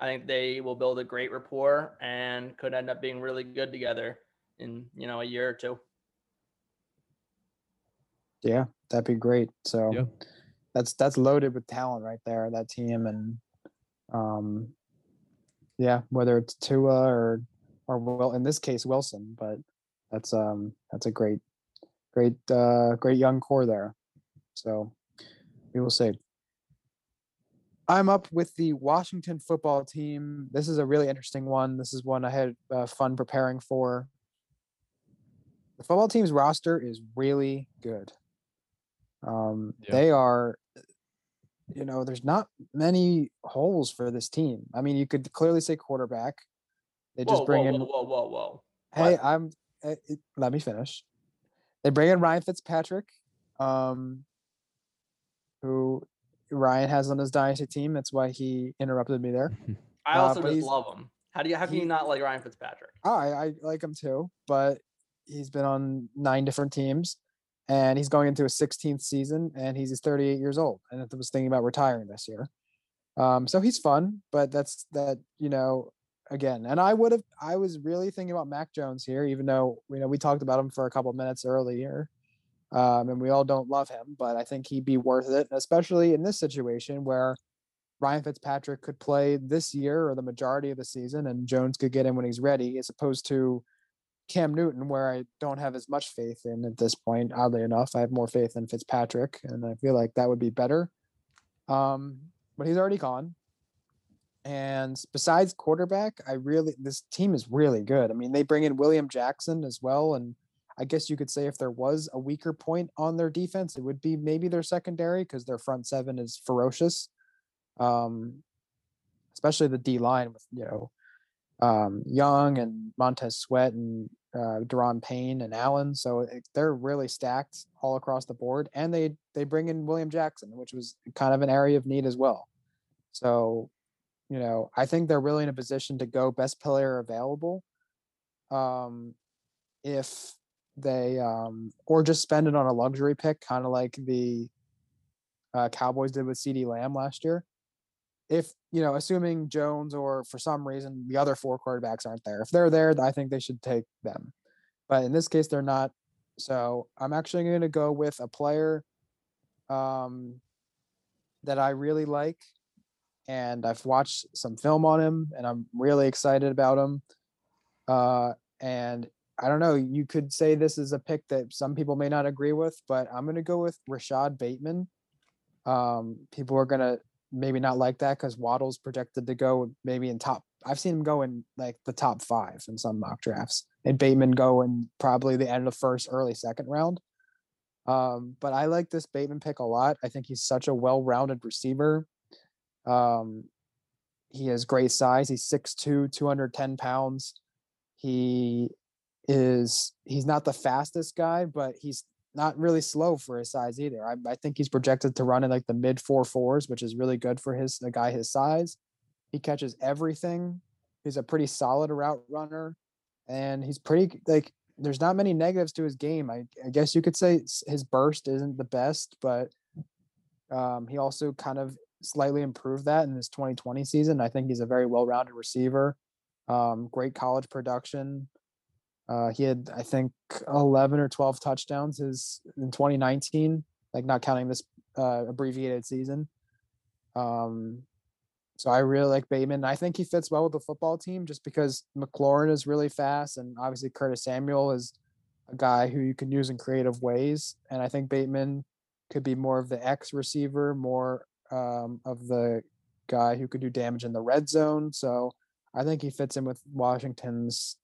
I think they will build a great rapport and could end up being really good together in you know a year or two. Yeah, that'd be great. So Yeah. that's that's loaded with talent right there, that team. And um yeah, whether it's Tua or or well in this case Wilson, but that's um that's a great great uh great young core there. So we will see. I'm up with the Washington football team. This is a really interesting one. This is one I had uh, fun preparing for. The football team's roster is really good. Um, Yeah. They are, you know, there's not many holes for this team. I mean, you could clearly say quarterback. They just whoa, bring whoa, in. whoa, whoa, whoa, whoa. Hey, What? I'm. uh, it- let me finish. They bring in Ryan Fitzpatrick, um, who Ryan has on his dynasty team. That's why he interrupted me there. [LAUGHS] I Uh, also but just love him. How do you how can he- you not like Ryan Fitzpatrick? Oh, I, I like him too, but he's been on nine different teams, and he's going into his 16th season, and he's 38 years old, and I was thinking about retiring this year. Um, so he's fun, but that's that you know again, and I would have I was really thinking about Mac Jones here, even though you know we talked about him for a couple minutes earlier, um, and we all don't love him, but I think he'd be worth it, especially in this situation where Ryan Fitzpatrick could play this year or the majority of the season, and Jones could get in when he's ready, as opposed to Cam Newton, where I don't have as much faith in at this point. Oddly enough, I have more faith in Fitzpatrick, and I feel like that would be better. Um, but he's already gone. And besides quarterback, I really this team is really good. I mean, they bring in William Jackson as well, and I guess you could say if there was a weaker point on their defense, it would be maybe their secondary because their front seven is ferocious. Um, especially the D line with you know um, Young and Montez Sweat and uh, Daron Payne and Allen. So it, they're really stacked all across the board, and they they bring in William Jackson, which was kind of an area of need as well. So, you know, I think they're really in a position to go best player available. Um, if they um or just spend it on a luxury pick, kind of like the uh, Cowboys did with CeeDee Lamb last year if you know, assuming Jones or for some reason the other four quarterbacks aren't there, if they're there, I think they should take them. But in this case, they're not. So I'm actually going to go with a player um, that I really like, and I've watched some film on him, and I'm really excited about him. Uh, and I don't know, you could say this is a pick that some people may not agree with, but I'm going to go with Rashod Bateman. Um, people are going to maybe not like that because Waddle's projected to go maybe in top. I've seen him go in like the top five in some mock drafts, and Bateman go in probably the end of the first, early second round. Um, but I like this Bateman pick a lot. I think he's such a well-rounded receiver. Um, he has great size. He's 6'2", 210 pounds. He is he's not the fastest guy, but he's not really slow for his size either. I, I think he's projected to run in like the mid four fours, which is really good for his a guy his size. He catches everything. He's a pretty solid route runner, and he's pretty like. There's not many negatives to his game. I, I guess you could say his burst isn't the best, but um, he also kind of slightly improved that in his 2020 season. I think he's a very well-rounded receiver. Um, great college production. Uh, he had, I think, 11 or 12 touchdowns his in 2019, like not counting this uh, abbreviated season. Um, so I really like Bateman. I think he fits well with the football team just because McLaurin is really fast, and obviously Curtis Samuel is a guy who you can use in creative ways. And I think Bateman could be more of the X receiver, more um, of the guy who could do damage in the red zone. So I think he fits in with Washington's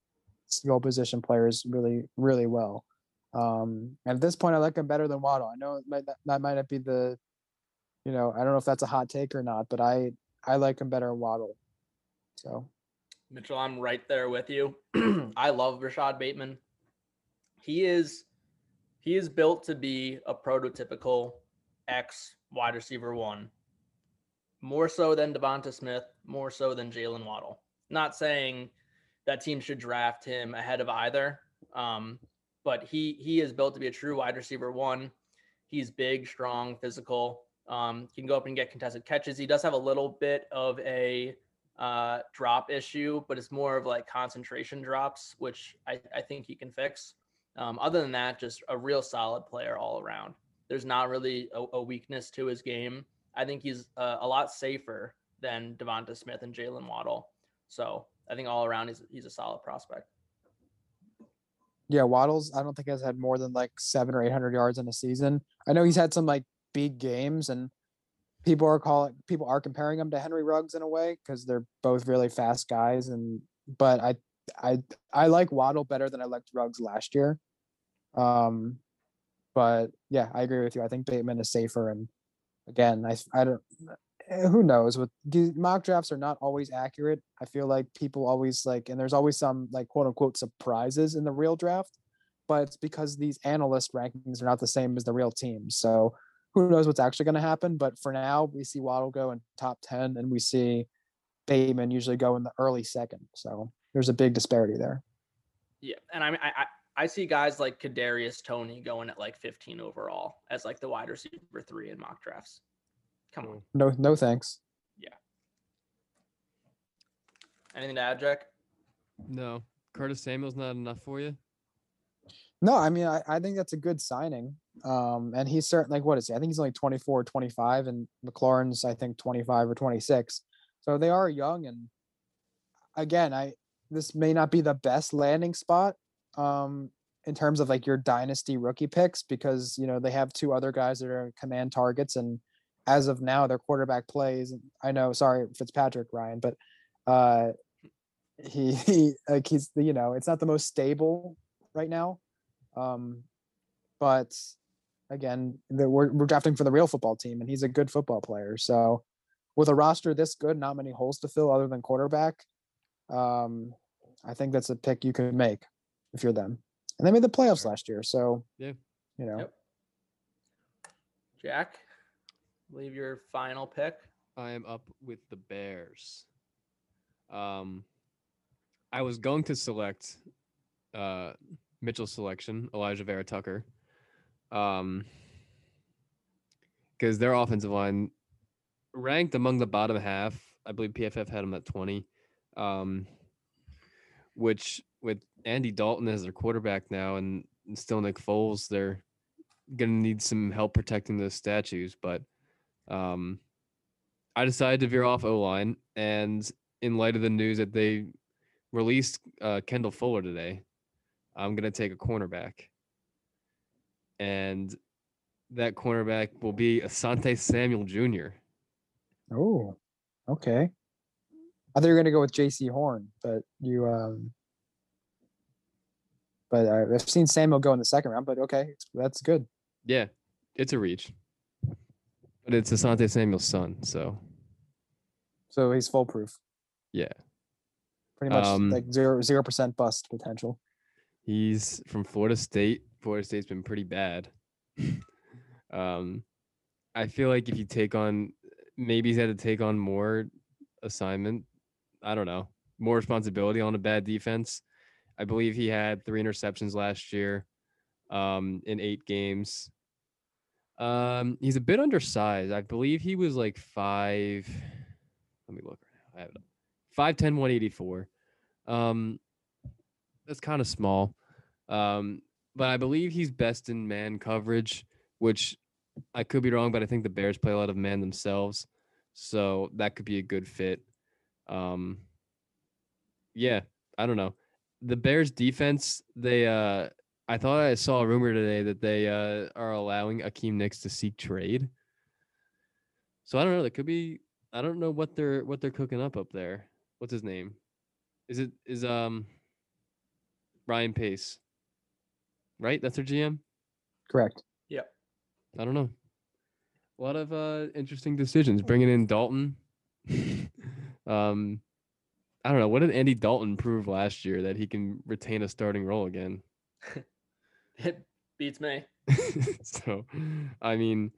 skill position players really, really well. Um, and at this point, I like him better than Waddle. I know might that might not be the, you know, I don't know if that's a hot take or not, but I I like him better than Waddle. So Mitchell, I'm right there with you. [CLEARS THROAT] I love Rashod Bateman. He is he is built to be a prototypical X wide receiver one. More so than DeVonta Smith, more so than Jaylen Waddle. Not saying that team should draft him ahead of either. Um, but he he is built to be a true wide receiver one. He's big, strong, physical. Um, he can go up and get contested catches. He does have a little bit of a uh, drop issue, but it's more of like concentration drops, which I, I think he can fix. Um, other than that, just a real solid player all around. There's not really a, a weakness to his game. I think he's uh, a lot safer than DeVonta Smith and Jaylen Waddle. So I think all around he's he's a solid prospect. Yeah, Waddles. I don't think has had more than like seven or eight hundred yards in a season. I know he's had some like big games, and people are calling people are comparing him to Henry Ruggs in a way because they're both really fast guys. And but I I I like Waddle better than I liked Ruggs last year. Um, but yeah, I agree with you. I think Bateman is safer, and again, I I don't. Eh, Who knows? With these mock drafts are not always accurate. I feel like people always like, and there's always some like quote unquote surprises in the real draft, but it's because these analyst rankings are not the same as the real teams. So who knows what's actually going to happen? But for now, we see Waddle go in top ten, and we see Bateman usually go in the early second. So there's a big disparity there. Yeah, and I mean, I I see guys like Kadarius Toney going at like 15 overall as like the wide receiver three in mock drafts. Come on, No, no thanks. Yeah. Anything to add, Jack? No, Curtis Samuel's not enough for you. No, I mean, I, I think that's a good signing. Um, and he's certainly like, what is he? I think he's only 24 or 25, and McLaurin's, I think, 25 or 26. So they are young. And again, I, this may not be the best landing spot um, in terms of like your dynasty rookie picks because, you know, they have two other guys that are command targets. And as of now, their quarterback plays. I know, sorry, Fitzpatrick, Ryan, but uh, he, [LAUGHS] he, like, he's, you know, it's not the most stable right now. Um, but again, the, we're, we're drafting for the real football team, and he's a good football player. So, with a roster this good, not many holes to fill other than quarterback, um, I think that's a pick you could make if you're them. And they made the playoffs last year, so Yeah. you know, Yep. Jack, leave your final pick. I am up with the Bears. Um, I was going to select uh Mitchell's selection, Alijah Vera-Tucker. Um, because their offensive line ranked among the bottom half. I believe PFF had them at 20. Um, which with Andy Dalton as their quarterback now and, and still Nick Foles, they're gonna need some help protecting those statues. But um, I decided to veer off O line, and in light of the news that they released uh, Kendall Fuller today, I'm gonna take a cornerback, and that cornerback will be Asante Samuel Jr. oh, okay. I thought you were gonna go with Jaycee Horn, but you, um, but I've seen Samuel go in the second round. But okay, that's good. Yeah, it's a reach, but it's Asante Samuel's son, so So he's foolproof. yeah, Pretty much Um, like zero zero percent bust potential. he's from Florida State. Florida State's been pretty bad. [LAUGHS] um, I feel like if you take on, maybe he's had to take on more assignment. I don't know, more responsibility on a bad defense. I believe he had three interceptions last year, um, in eight games. Um, he's a bit undersized. I believe he was like five. Let me look. I have it. up. 5'10", 184. Um, that's kind of small. Um, but I believe he's best in man coverage, which I could be wrong, but I think the Bears play a lot of man themselves, so that could be a good fit. Um, yeah, I don't know. The Bears defense, they uh I thought I saw a rumor today that they uh are allowing Akiem Hicks to seek trade. So I don't know. That could be. I don't know what they're what they're cooking up up there. What's his name? Is it is um Ryan Pace? Right, that's their GM. Correct. Yeah. I don't know. A lot of uh interesting decisions. Bringing in Dalton. [LAUGHS] um, I don't know. What did Andy Dalton prove last year that he can retain a starting role again? [LAUGHS] It beats me. [LAUGHS] so, I mean,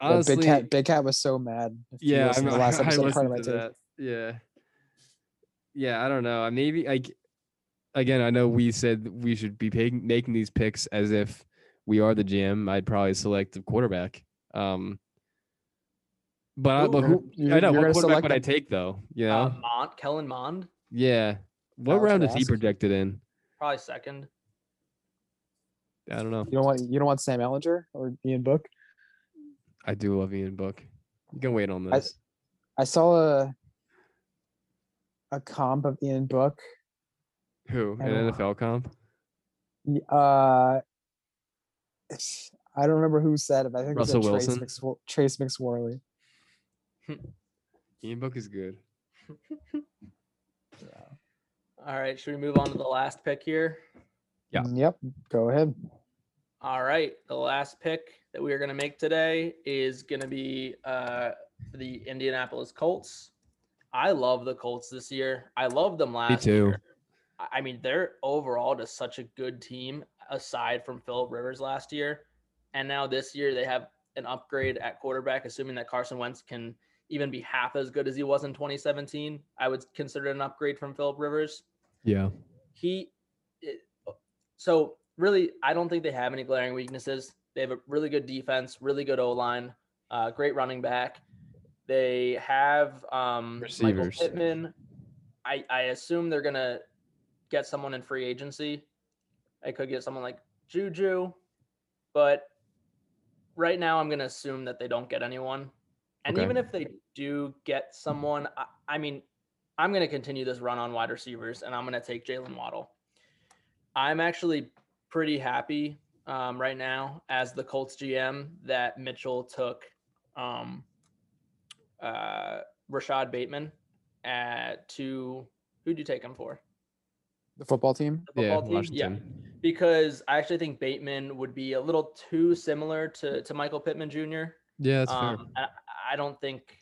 honestly, Big Cat Big Cat was so mad. yeah, I'm, the last [LAUGHS] I episode, listened probably to might take- that. Yeah, yeah. I don't know. I Maybe like again, I know we said we should be pay- making these picks as if we are the GM. I'd probably select the quarterback. Um, but, I, Ooh, but who, You're- I know what quarterback select would I take though? You know, Uh, Mond, Kellen Mond, yeah. What I round is he projected in? probably second. I don't know. You don't want you don't want Sam Ehlinger or Ian Book. I do love Ian Book. You can wait on this. I saw a a comp of Ian Book. Who? An don't- NFL comp? Uh, I don't remember who said it. But I think Russell it was Trace, Wilson? McSwor- Trace McSorley. [LAUGHS] Ian Book is good. [LAUGHS] All right, should we move on to the last pick here? Yeah. Yep. Go ahead. All right, the last pick that we are going to make today is going to be uh, the Indianapolis Colts. I love the Colts this year. I love them last Me too. year. I- mean, they're overall just such a good team aside from Philip Rivers last year. And now this year they have an upgrade at quarterback, assuming that Carson Wentz can even be half as good as he was in 2017. I would consider it an upgrade from Philip Rivers Yeah. he so really i don't think they have any glaring weaknesses they have a really good defense really good o-line uh, great running back they have um michael Receivers. pittman i i assume they're gonna get someone in free agency i could get someone like juju but right now i'm gonna assume that they don't get anyone and Okay. even if they do get someone I, I mean I'm going to continue this run on wide receivers, and I'm going to take Jaylen Waddle. I'm actually pretty happy um, right now as the Colts GM that Mitchell took um, uh, Rashod Bateman at to who'd you take him for? The football team. The Yeah. team? Washington. because I actually think Bateman would be a little too similar to to Michael Pittman Jr. Yeah, that's fair. Um, I, I don't think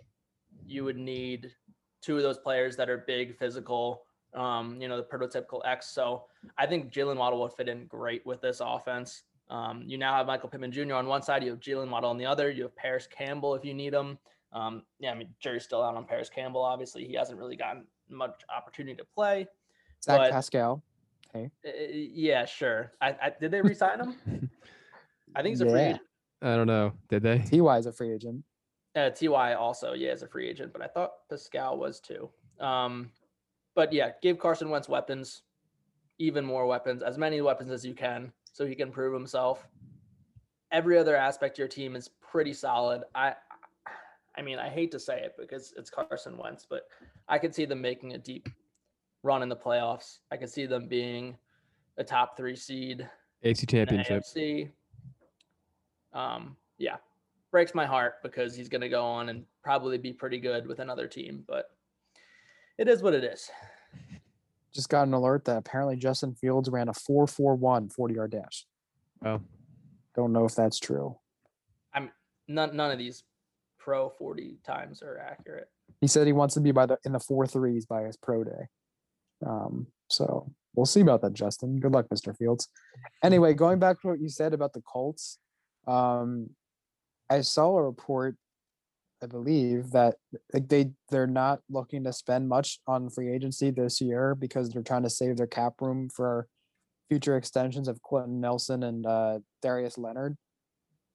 you would need two of those players that are big, physical, um, you know, the prototypical X. So I think Jaylen Waddle would fit in great with this offense. Um, you now have Michael Pittman Jr. on one side, you have Jaylen Waddle on the other, you have Parris Campbell if you need him. Um, yeah, I mean, Jerry's still out on Parris Campbell. Obviously, he hasn't really gotten much opportunity to play. Zach But- Pascal. Uh, yeah, sure. I, I did they resign him? [LAUGHS] I think he's a free agent. I don't know. Did they? Ty is a free agent. Uh, Ty also, yeah, is a free agent, but I thought Pascal was too. Um, but yeah, give Carson Wentz weapons, even more weapons, as many weapons as you can, so he can prove himself. Every other aspect of your team is pretty solid. I, I mean, I hate to say it because it's Carson Wentz, but I could see them making a deep run in the playoffs. I could see them being a top three seed AC championship. AFC. Um, yeah, breaks my heart because he's going to go on and probably be pretty good with another team, but it is what it is. Just got an alert that apparently Justin Fields ran a 4-4-1 40 yard dash. Oh, Don't know if that's true. I'm none, none of these pro 40 times are accurate. He said he wants to be by the in the four threes by his pro day. Um, so we'll see about that, Justin. Good luck, Mr. Fields. Anyway, going back to what you said about the Colts, um, I saw a report, I believe, that like they they're not looking to spend much on free agency this year because they're trying to save their cap room for future extensions of Quenton Nelson and uh, Darius Leonard.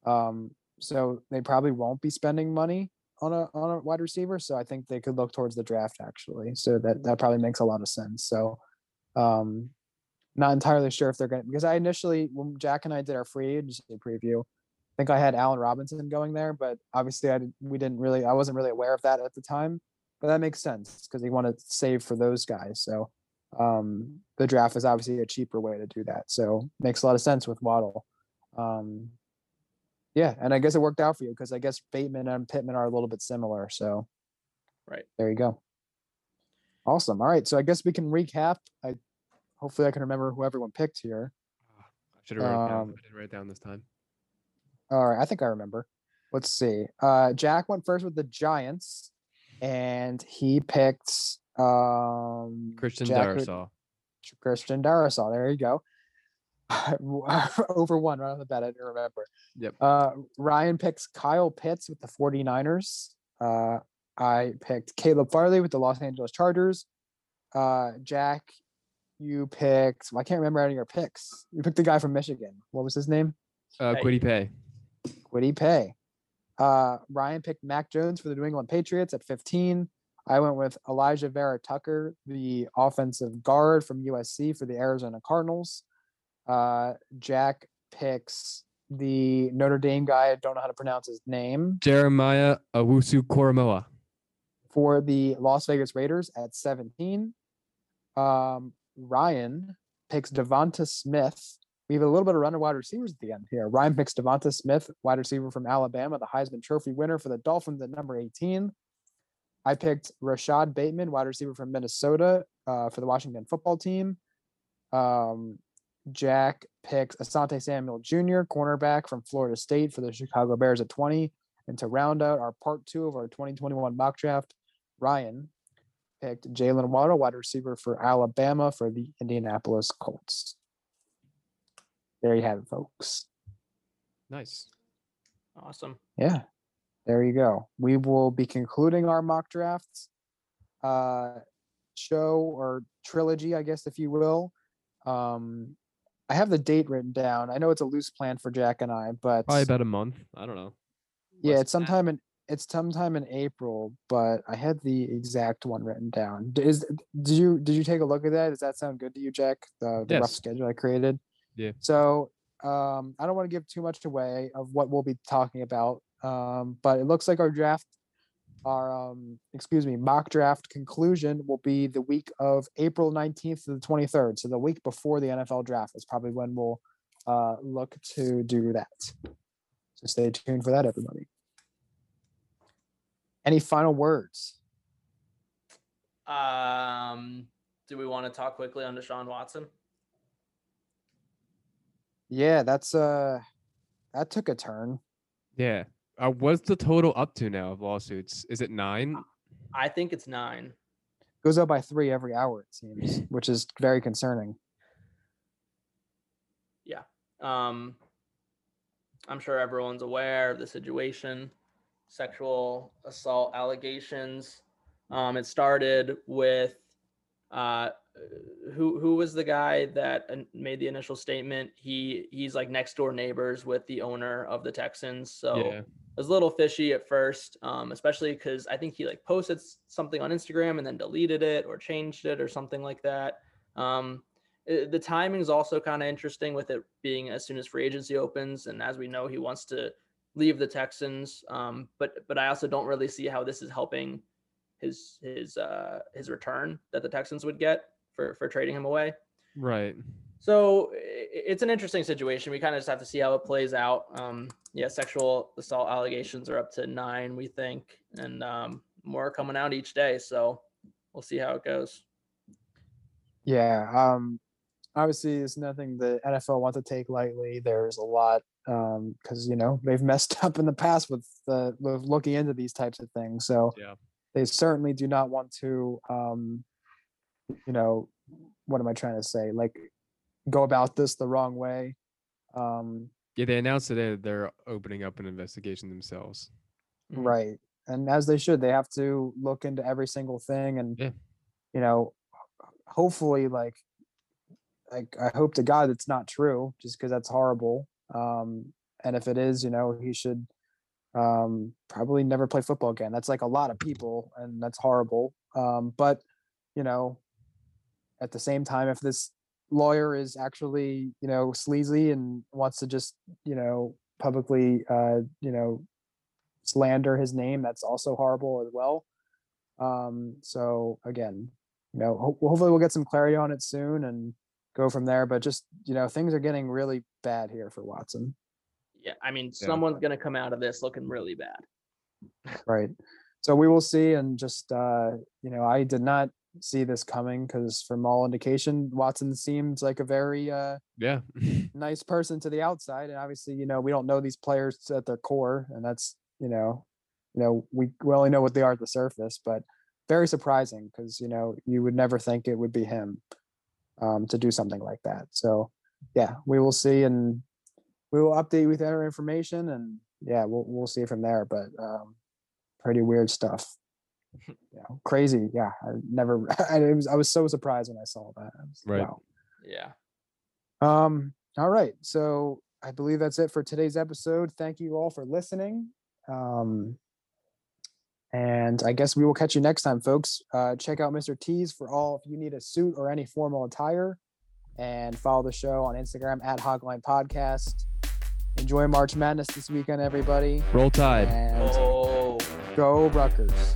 Um, so they probably won't be spending money on a on a wide receiver. So I think they could look towards the draft actually. So that that probably makes a lot of sense. So um not entirely sure if they're gonna because I initially when Jack and I did our free agency preview, think I had Allen Robinson going there, but obviously I did, we didn't really I wasn't really aware of that at the time. But that makes sense because they want to save for those guys. So um the draft is obviously a cheaper way to do that. So makes a lot of sense with Waddle. Um yeah, and I guess it worked out for you because I guess Bateman and Pittman are a little bit similar. So, Right. there you go. Awesome. All right, so I guess we can recap. I hopefully I can remember who everyone picked here. I should have wrote it down. Um, I didn't write it down this time. All right, I think I remember. Let's see. Uh, Jack went first with the Giants, and he picked um, Christian Jack would- Darrisaw. Christian Darrisaw. There you go. [LAUGHS] Over one right on the bat. I didn't remember. Yep. Uh, Ryan picks Kyle Pitts with the 49ers. Uh, I picked Caleb Farley with the Los Angeles Chargers. Uh, Jack you picked. Well, I can't remember any of your picks. You picked the guy from Michigan. What was his name? Uh, Kwity Paye. Kwity Paye. Uh, Ryan picked Mac Jones for the New England Patriots at 15. I went with Alijah Vera-Tucker, the offensive guard from USC for the Arizona Cardinals. Uh, Jack picks the Notre Dame guy. I don't know how to pronounce his name Jeremiah Owusu-Koramoah. for the Las Vegas Raiders at 17. Um, Ryan picks DeVonta Smith. We have a little bit of runner wide receivers at the end here. Ryan picks DeVonta Smith, wide receiver from Alabama, the Heisman Trophy winner for the Dolphins at number 18. I picked Rashod Bateman, wide receiver from Minnesota uh, for the Washington football team. Um, Jack picks Asante Samuel Jr., cornerback from Florida State for the Chicago Bears at 20. And to round out our part two of our 2021 mock draft, Ryan picked Jaylen Waddle, wide receiver for Alabama for the Indianapolis Colts. There you have it, folks. Nice. Awesome. Yeah, there you go. We will be concluding our mock drafts uh, show or trilogy, I guess, if you will. Um, I have the date written down. I know it's a loose plan for Jack and I, but Probably about a month. I don't know. yeah, Less it's than that. sometime in it's sometime in April, but I had the exact one written down. Is did you did you take a look at that? Does that sound good to you, Jack? The, the rough schedule I created. Yeah. So um, I don't want to give too much away of what we'll be talking about, um, but it looks like our draft, our um, excuse me, mock draft conclusion will be the week of April nineteenth to the twenty third. So the week before the NFL draft is probably when we'll uh, look to do that. So stay tuned for that, everybody. Any final words? Um, do we want to talk quickly on Deshaun Watson? Yeah, that's uh that took a turn. Yeah. Uh, what's the total up to now of lawsuits? Is it nine? I think it's nine. Goes up by three every hour, it seems, [LAUGHS] which is very concerning. Yeah. Um, I'm sure everyone's aware of the situation, sexual assault allegations. Um, it started with uh, who who was the guy that made the initial statement? He he's like next door neighbors with the owner of the Texans, so yeah. it was a little fishy at first, um, especially because I think he like posted something on Instagram and then deleted it or changed it or something like that. Um, i- the timing is also kind of interesting with it being as soon as free agency opens, and as we know, he wants to leave the Texans. Um, but but I also don't really see how this is helping his his uh, his return that the Texans would get for for trading him away. Right. So i- i- it's an interesting situation. We kind of just have to see how it plays out. Um, yeah, sexual assault allegations are up to nine, we think, and um, more are coming out each day. So we'll see how it goes. Yeah. Um obviously it's nothing the NFL wants to take lightly. There's a lot um because you know they've [LAUGHS] messed up in the past with the with looking into these types of things. So Yeah. they certainly do not want to um you know what am I trying to say? Like go about this the wrong way. Um Yeah, they announced today that they're opening up an investigation themselves. Mhm. right and as they should they have to look into every single thing and Yeah. you know hopefully like like i hope to god it's not true just because that's horrible um and if it is you know he should um probably never play football again that's like a lot of people and that's horrible um but you know at the same time if this lawyer is actually you know sleazy and wants to just you know publicly uh you know slander his name that's also horrible as well um so again you know ho- hopefully we'll get some clarity on it soon and go from there but just you know things are getting really bad here for watson Yeah, I mean, Yeah. someone's gonna come out of this looking really bad. [LAUGHS] right so we will see and just uh you know i did not see this coming because from all indication watson seems like a very uh Yeah. [LAUGHS] nice person to the outside and obviously you know we don't know these players at their core and that's you know you know we, we only know what they are at the surface but very surprising because you know you would never think it would be him um, to do something like that so yeah we will see and we will update you with our information and yeah we'll, we'll see from there but um, pretty weird stuff [LAUGHS] you know, crazy. Yeah, I never. [LAUGHS] I was I was so surprised when I saw that. I was, Right. Wow. Yeah. Um. All right. So I believe that's it for today's episode. Thank you all for listening. Um. And I guess we will catch you next time, folks. Uh, check out Mr. T's for all if you need a suit or any formal attire, and follow the show on Instagram at Hogline Podcast. Enjoy March Madness this weekend, everybody, Roll Tide. and Oh. go Rutgers.